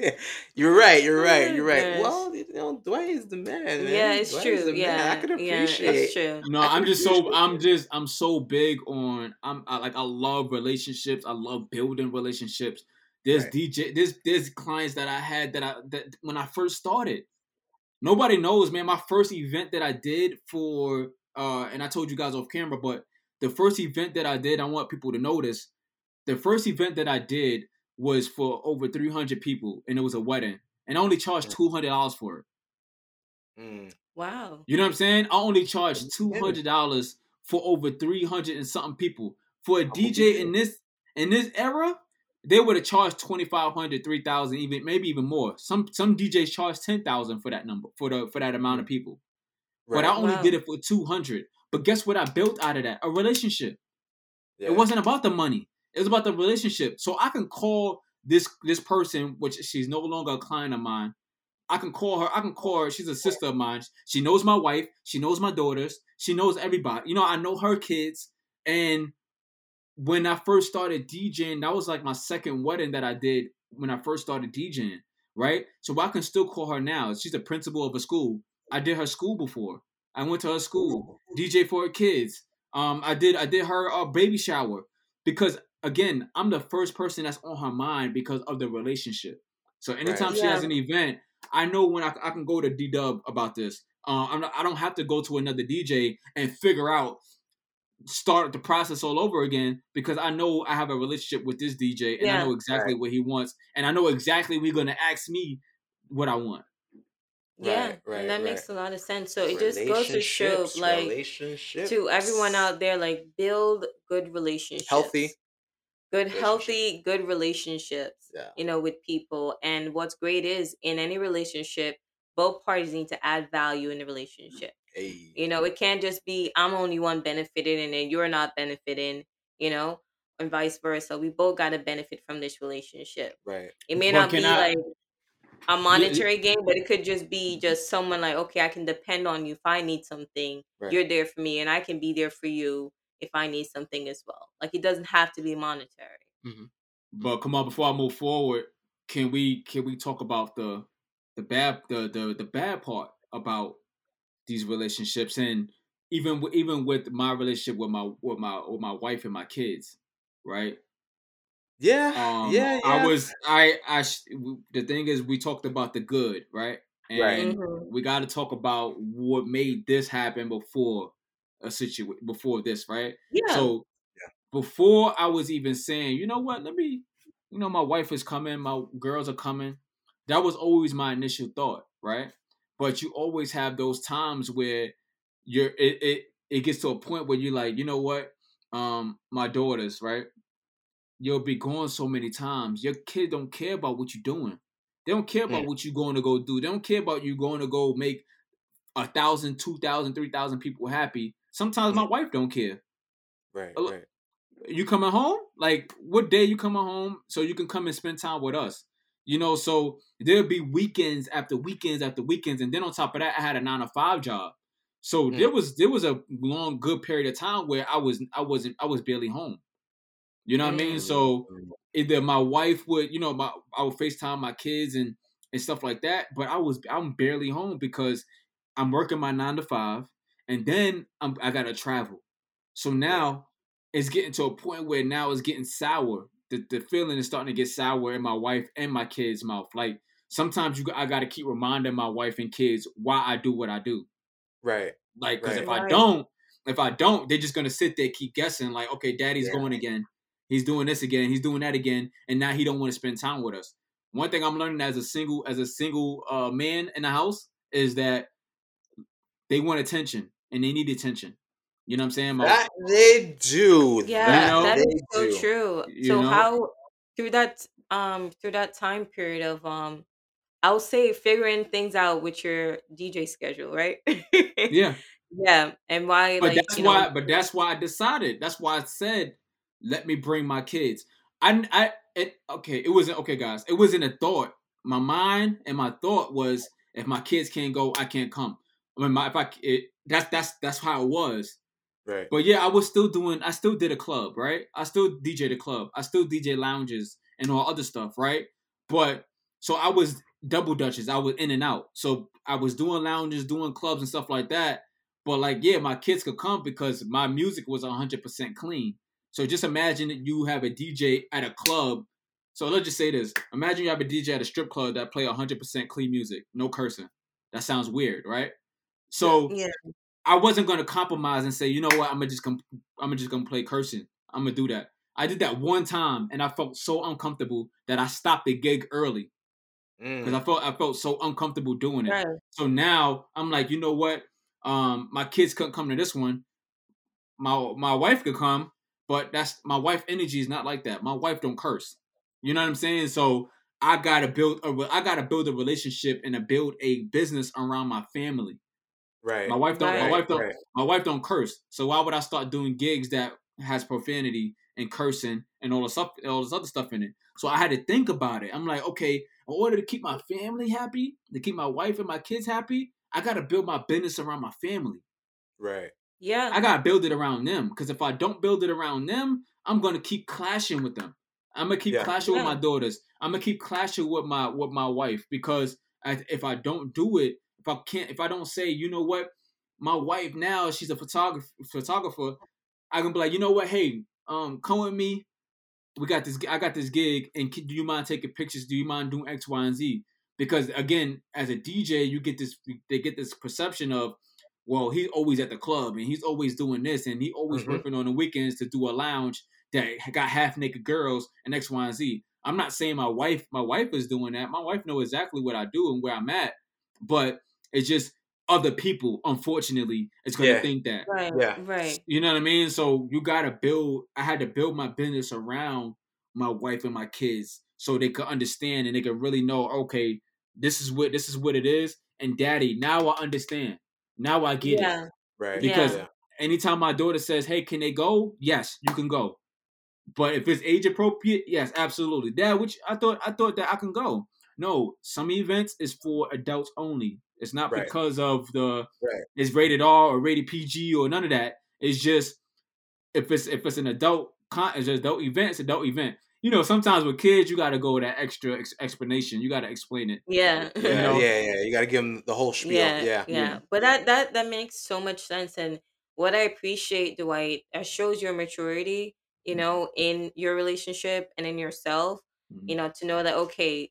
yeah. <laughs> you're right. You're right. Oh, You're right. gosh. Well, you know, Dwayne is the man. man. yeah, it's Dwayne's true. the man. Yeah. I could yeah, appreciate. it's true. No, I I'm just so I'm just I'm so big on I'm I, like I love relationships. I love building relationships. There's Right. DJ there's there's clients that I had that I that when I first started. Nobody knows, man. My first event that I did for uh and I told you guys off camera, but the first event that I did, I want people to notice. The first event that I did was for over 300 people and it was a wedding. And I only charged $200 for it. Mm. Wow. You know what I'm saying? I only charged $200 for over three hundred and something people. For a I'm DJ in this in this era, they would have charged 2500 3000 even maybe even more. Some some DJs charge 10,000 for that number for the for that amount of people. But I only Wow. did it for 200. But guess what I built out of that? A relationship. Yeah. It wasn't about the money. It was about the relationship. So I can call this this person, which she's no longer a client of mine. I can call her. I can call her. She's a sister of mine. She knows my wife. She knows my daughters. She knows everybody. You know, I know her kids. And when I first started DJing, that was like my second wedding that I did when I first started DJing. Right. So I can still call her now. She's a principal of a school. I did her school before. I went to her school. DJ for her kids. Um, I did I did her uh, baby shower because again, I'm the first person that's on her mind because of the relationship. So anytime Right. she has an event, I know when I, I can go to DDubb about this. Uh, I'm not, I don't have to go to another DJ and figure out start the process all over again because I know I have a relationship with this DJ and I know exactly what he wants and I know exactly we're gonna ask me what I want. Yeah, Right, right, and that right. makes a lot of sense. So it just goes to show, like, relationships. to everyone out there, like, build good relationships, Healthy good, healthy, good relationships. Yeah. You know, with people. And what's great is in any relationship, both parties need to add value in the relationship. Hey. You know, it can't just be I'm only one benefiting and then you're not benefiting. You know, and vice versa. We both got to benefit from this relationship. Right. It may not be I- like a monetary gain, but it could just be just someone like, okay, I can depend on you if I need something. Right. You're there for me, and I can be there for you if I need something as well. Like it doesn't have to be monetary. But come on, before I move forward, can we can we talk about the the bad the the, the bad part about these relationships and even even with my relationship with my with my with my wife and my kids, right? Yeah. Um, yeah. I was I I sh- the thing is we talked about the good, right? And Right. Mhm. we got to talk about what made this happen before a situation before this, right? Yeah. So before I was even saying, you know what, let me, you know, my wife is coming, my girls are coming. That was always my initial thought, right? But you always have those times where you're it it, it gets to a point where you're like, you know what, um, my daughters, right? You'll be gone so many times. Your kid don't care about what you're doing. They don't care about Mm. what you're going to go do. They don't care about you going to go make a thousand, two thousand, three thousand people happy. Sometimes my mm. wife don't care. right. Right. You coming home? Like what day you coming home so you can come and spend time with us? You know, so there'll be weekends after weekends after weekends, and then on top of that, I had a nine to five job. So Mm. there was there was a long good period of time where I was I wasn't I was barely home. You know what I mean? Mm. So mm. either my wife would, you know, my I would FaceTime my kids and and stuff like that, but I was I'm barely home because I'm working my nine to five, and then I'm I gotta travel. So now it's getting to a point where now it's getting sour. The the feeling is starting to get sour in my wife and my kids' mouth. Like sometimes you I gotta keep reminding my wife and kids why I do what I do. Right. Like, because if Right. I don't, if I don't, they're just gonna sit there keep guessing. Like, okay, Daddy's Yeah. going again. He's doing this again. He's doing that again, and now he don't want to spend time with us. One thing I'm learning as a single as a single uh, man in the house is that they want attention and they need attention. You know what I'm saying? My- That they do. Yeah, that know? that they is so do. true. You so know? how through that um through that time period of um I'll say figuring things out with your DJ schedule, right? yeah, <laughs> yeah, and why but like that's you know, why. But that's why I decided. That's why I said, let me bring my kids. I, I, it, okay. It wasn't okay, guys. It wasn't a thought. My mind and my thought was, if my kids can't go, I can't come. I mean, my, if I, it, that's that's that's how it was. Right. But yeah, I was still doing. I still did a club, right? I still DJ the club. I still DJ lounges and all other stuff, right? But so I was double dutches. I was in and out. So I was doing lounges, doing clubs and stuff like that. But like, yeah, my kids could come because my music was hundred percent clean. So just imagine that you have a DJ at a club. So let's just say this: Imagine you have a DJ at a strip club that play hundred percent clean music, no cursing. That sounds weird, right? So Yeah. I wasn't gonna compromise and say, you know what, I'm gonna just come, I'm gonna just gonna play cursing. I'm gonna do that. I did that one time, and I felt so uncomfortable that I stopped the gig early because Mm. I felt I felt so uncomfortable doing it. Right. So now I'm like, you know what? Um, my kids couldn't come to this one. My my wife could come, but that's my wife energy is not like that. My wife don't curse. You know what I'm saying? So I gotta build a I gotta build a relationship and to build a business around my family. Right. My wife don't. My wife don't. right. My wife don't curse. So why would I start doing gigs that has profanity and cursing and all this stuff, all this other stuff in it? So I had to think about it. I'm like, okay, in order to keep my family happy, to keep my wife and my kids happy, I gotta build my business around my family. Right. Yeah. I gotta build it around them. Because if I don't build it around them, I'm gonna keep clashing with them. I'm gonna keep Yeah. clashing with my daughters. I'm gonna keep clashing with my with my wife because I, if I don't do it, if I can't, if I don't say, you know what, my wife now she's a photographer. Photographer, I can be like, you know what, hey, um, come with me. we got this. I got this gig, and can, do you mind taking pictures? Do you mind doing X, Y, and Z? Because again, as a DJ, you get this. They get this perception of, well, he's always at the club and he's always doing this, and he always Mhm. working on the weekends to do a lounge that got half naked girls and X, Y, and Z. I'm not saying my wife, my wife is doing that. My wife know exactly what I do and where I'm at, but it's just other people, unfortunately, is gonna Yeah. think that. Right. Yeah. Right. You know what I mean? So you gotta build. I had to build my business around my wife and my kids, so they could understand and they could really know. Okay, this is what this is what it is. And daddy, now I understand. Now I get it. Right. Because yeah. Anytime my daughter says, "Hey, can they go?" Yes, you can go. But if it's age appropriate, yes, absolutely. Dad, which I thought I thought that I can go. No, some events is for adults only. It's not Right. because of the Right. it's rated R or rated PG or none of that. It's just if it's if it's an adult con it's an adult event, it's an adult event. You know, sometimes with kids, you got to go that extra ex- explanation. You got to explain it. Yeah. Yeah, know? yeah, yeah. You got to give them the whole spiel. yeah, Yeah. yeah, But that that that makes so much sense. And what I appreciate, Dwight, that shows your maturity. You know, in your relationship and in yourself. Mhm. You know, to know that okay,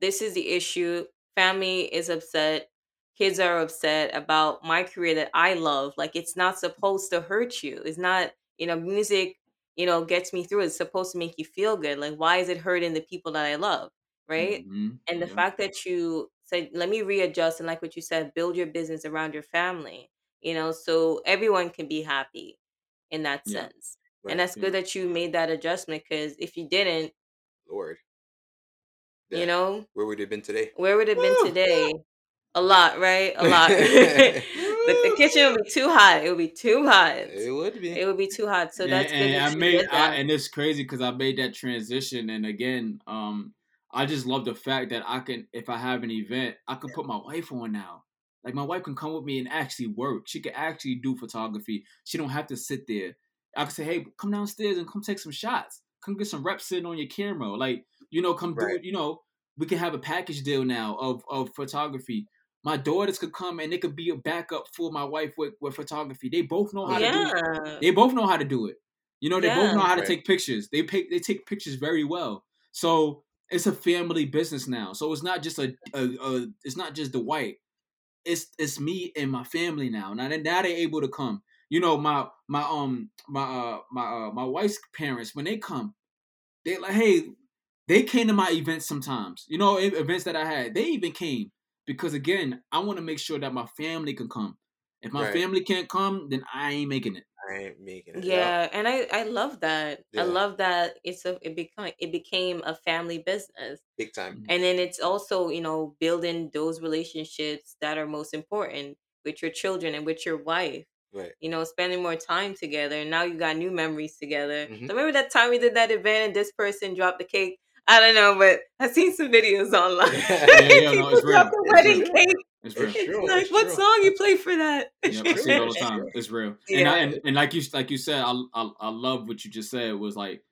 this is the issue. Family is upset. Kids are upset about my career that I love. Like it's not supposed to hurt you. It's not. You know, music. You know, gets me through. It's supposed to make you feel good. Like why is it hurting the people that I love? Right Mhm. and the Yeah. fact that you said let me readjust and like what you said build your business around your family you know so everyone can be happy in that Yeah. sense Right. and that's Yeah. good that you made that adjustment because if you didn't Lord. Yeah. you know Where would it have been today? where would it have been today a lot right a lot <laughs> <laughs> the, the kitchen would be too hot it would be too hot It would be. it would be too hot so and, that's good and that I you made did I, and it's crazy because I made that transition, and again, um, I just love the fact that I can, if I have an event, I can put my wife on now. Like my wife can come with me and actually work. She can actually do photography. She don't have to sit there. I can say, hey, come downstairs and come take some shots. Come get some reps in on your camera. Like you know, come do Right. it. You know, we can have a package deal now of of photography. My daughters could come and they could be a backup for my wife with, with photography. They both know how to do it. They both know how to do it. You know, they both know how to Right. take pictures. They pick they take pictures very well. So it's a family business now. So it's not just a, a, a it's not just the white. It's it's me and my family now. Now they now they're able to come. You know, my my um my uh my uh my wife's parents when they come, they like hey, they came to my events sometimes. You know, events that I had. They even came because again, I want to make sure that my family can come. If my Right. family can't come, then I ain't making it. I ain't making it. Yeah, and I I love that. Yeah. I love that it's a it become it became a family business. Big time. Mm-hmm. And then it's also, you know, building those relationships that are most important with your children and with your wife. Right. You know, spending more time together. And now you got new memories together. Mhm. So remember that time we did that event and this person dropped the cake? I don't know, but I've seen some videos online. Yeah, <laughs> yeah, no, People it's real. drop the It's wedding real. cake. It's real. It's It's true, like, it's what true. song you play for that? Yep, I <laughs> see it all the It's time. It's real. And, I, and and like you like you said, I, I I love what you just said was like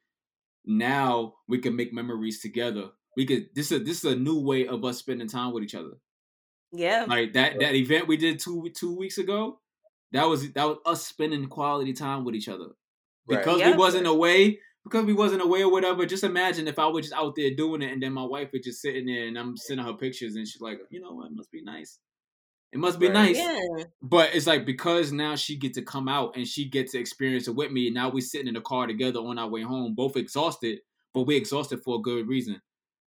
now we can make memories together. We could this is this is a new way of us spending time with each other. Yeah. Like that that event we did two two weeks ago, that was that was us spending quality time with each other. Right. Because Yeah. we wasn't away, because we wasn't away or whatever. Just imagine if I was just out there doing it, and then my wife was just sitting there, and I'm sending her pictures, and she's like, you know what, it must be nice. It must be Right. nice. Yeah. But it's like because now she get to come out and she gets to experience it with me. And now we sitting in the car together on our way home, both exhausted, but we're exhausted for a good reason.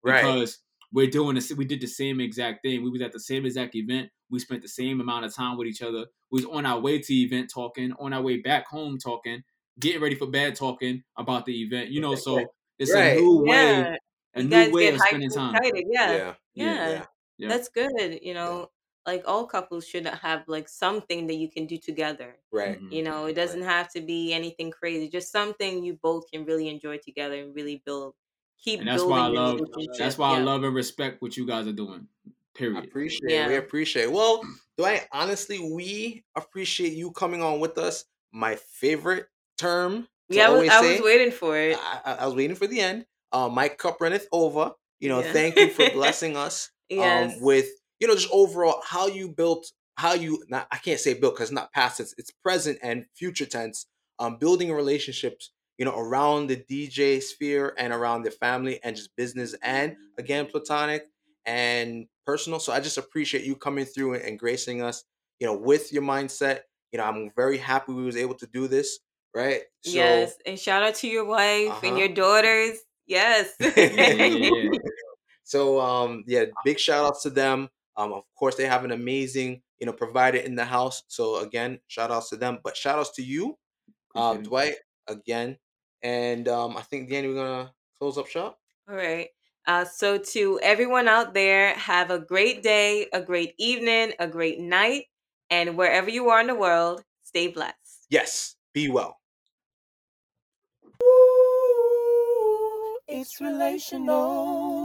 Right. Because we're doing this, we did the same exact thing. We was at the same exact event. We spent the same amount of time with each other. We was on our way to the event talking, on our way back home talking, getting ready for bed talking about the event. You know, so it's Right. a new way, Yeah. a You new way of spending time. excited. Yeah. yeah. Yeah. Yeah. Yeah. That's good. You know, like all couples should have like something that you can do together. Right. Mhm. You know, it doesn't have to be anything crazy. Just something you both can really enjoy together and really build. Keep And that's building why I love that's why I love and respect what you guys are doing. Period. I Period. appreciate it. We appreciate it. Well, Dwight, honestly, we appreciate you coming on with us. My favorite term Yeah, I was, I say. was waiting for it. I, I- I was waiting for the end. Uh, my cup runneth over. You know, Yeah. thank you for <laughs> blessing us yes. um, with you know just overall how you built how you not I can't say built because it's not past it's it's present and future tense. Um, building relationships you know, around the DJ sphere and around the family and just business and again platonic and personal. So I just appreciate you coming through and, gracing us, you know, with your mindset. You know, I'm very happy we was able to do this, right? So, yes, and shout out to your wife Uh-huh. and your daughters. Yes. <laughs> Yeah. So um yeah, big shout outs to them. Um of course they have an amazing, you know, provider in the house. So again, shout outs to them. But shout outs to you, um, Dwight, again. And um I think Danny, we're gonna close up shop. All right. Uh, so, to everyone out there, have a great day, a great evening, a great night, and wherever you are in the world, stay blessed. Yes, be well. It's relational.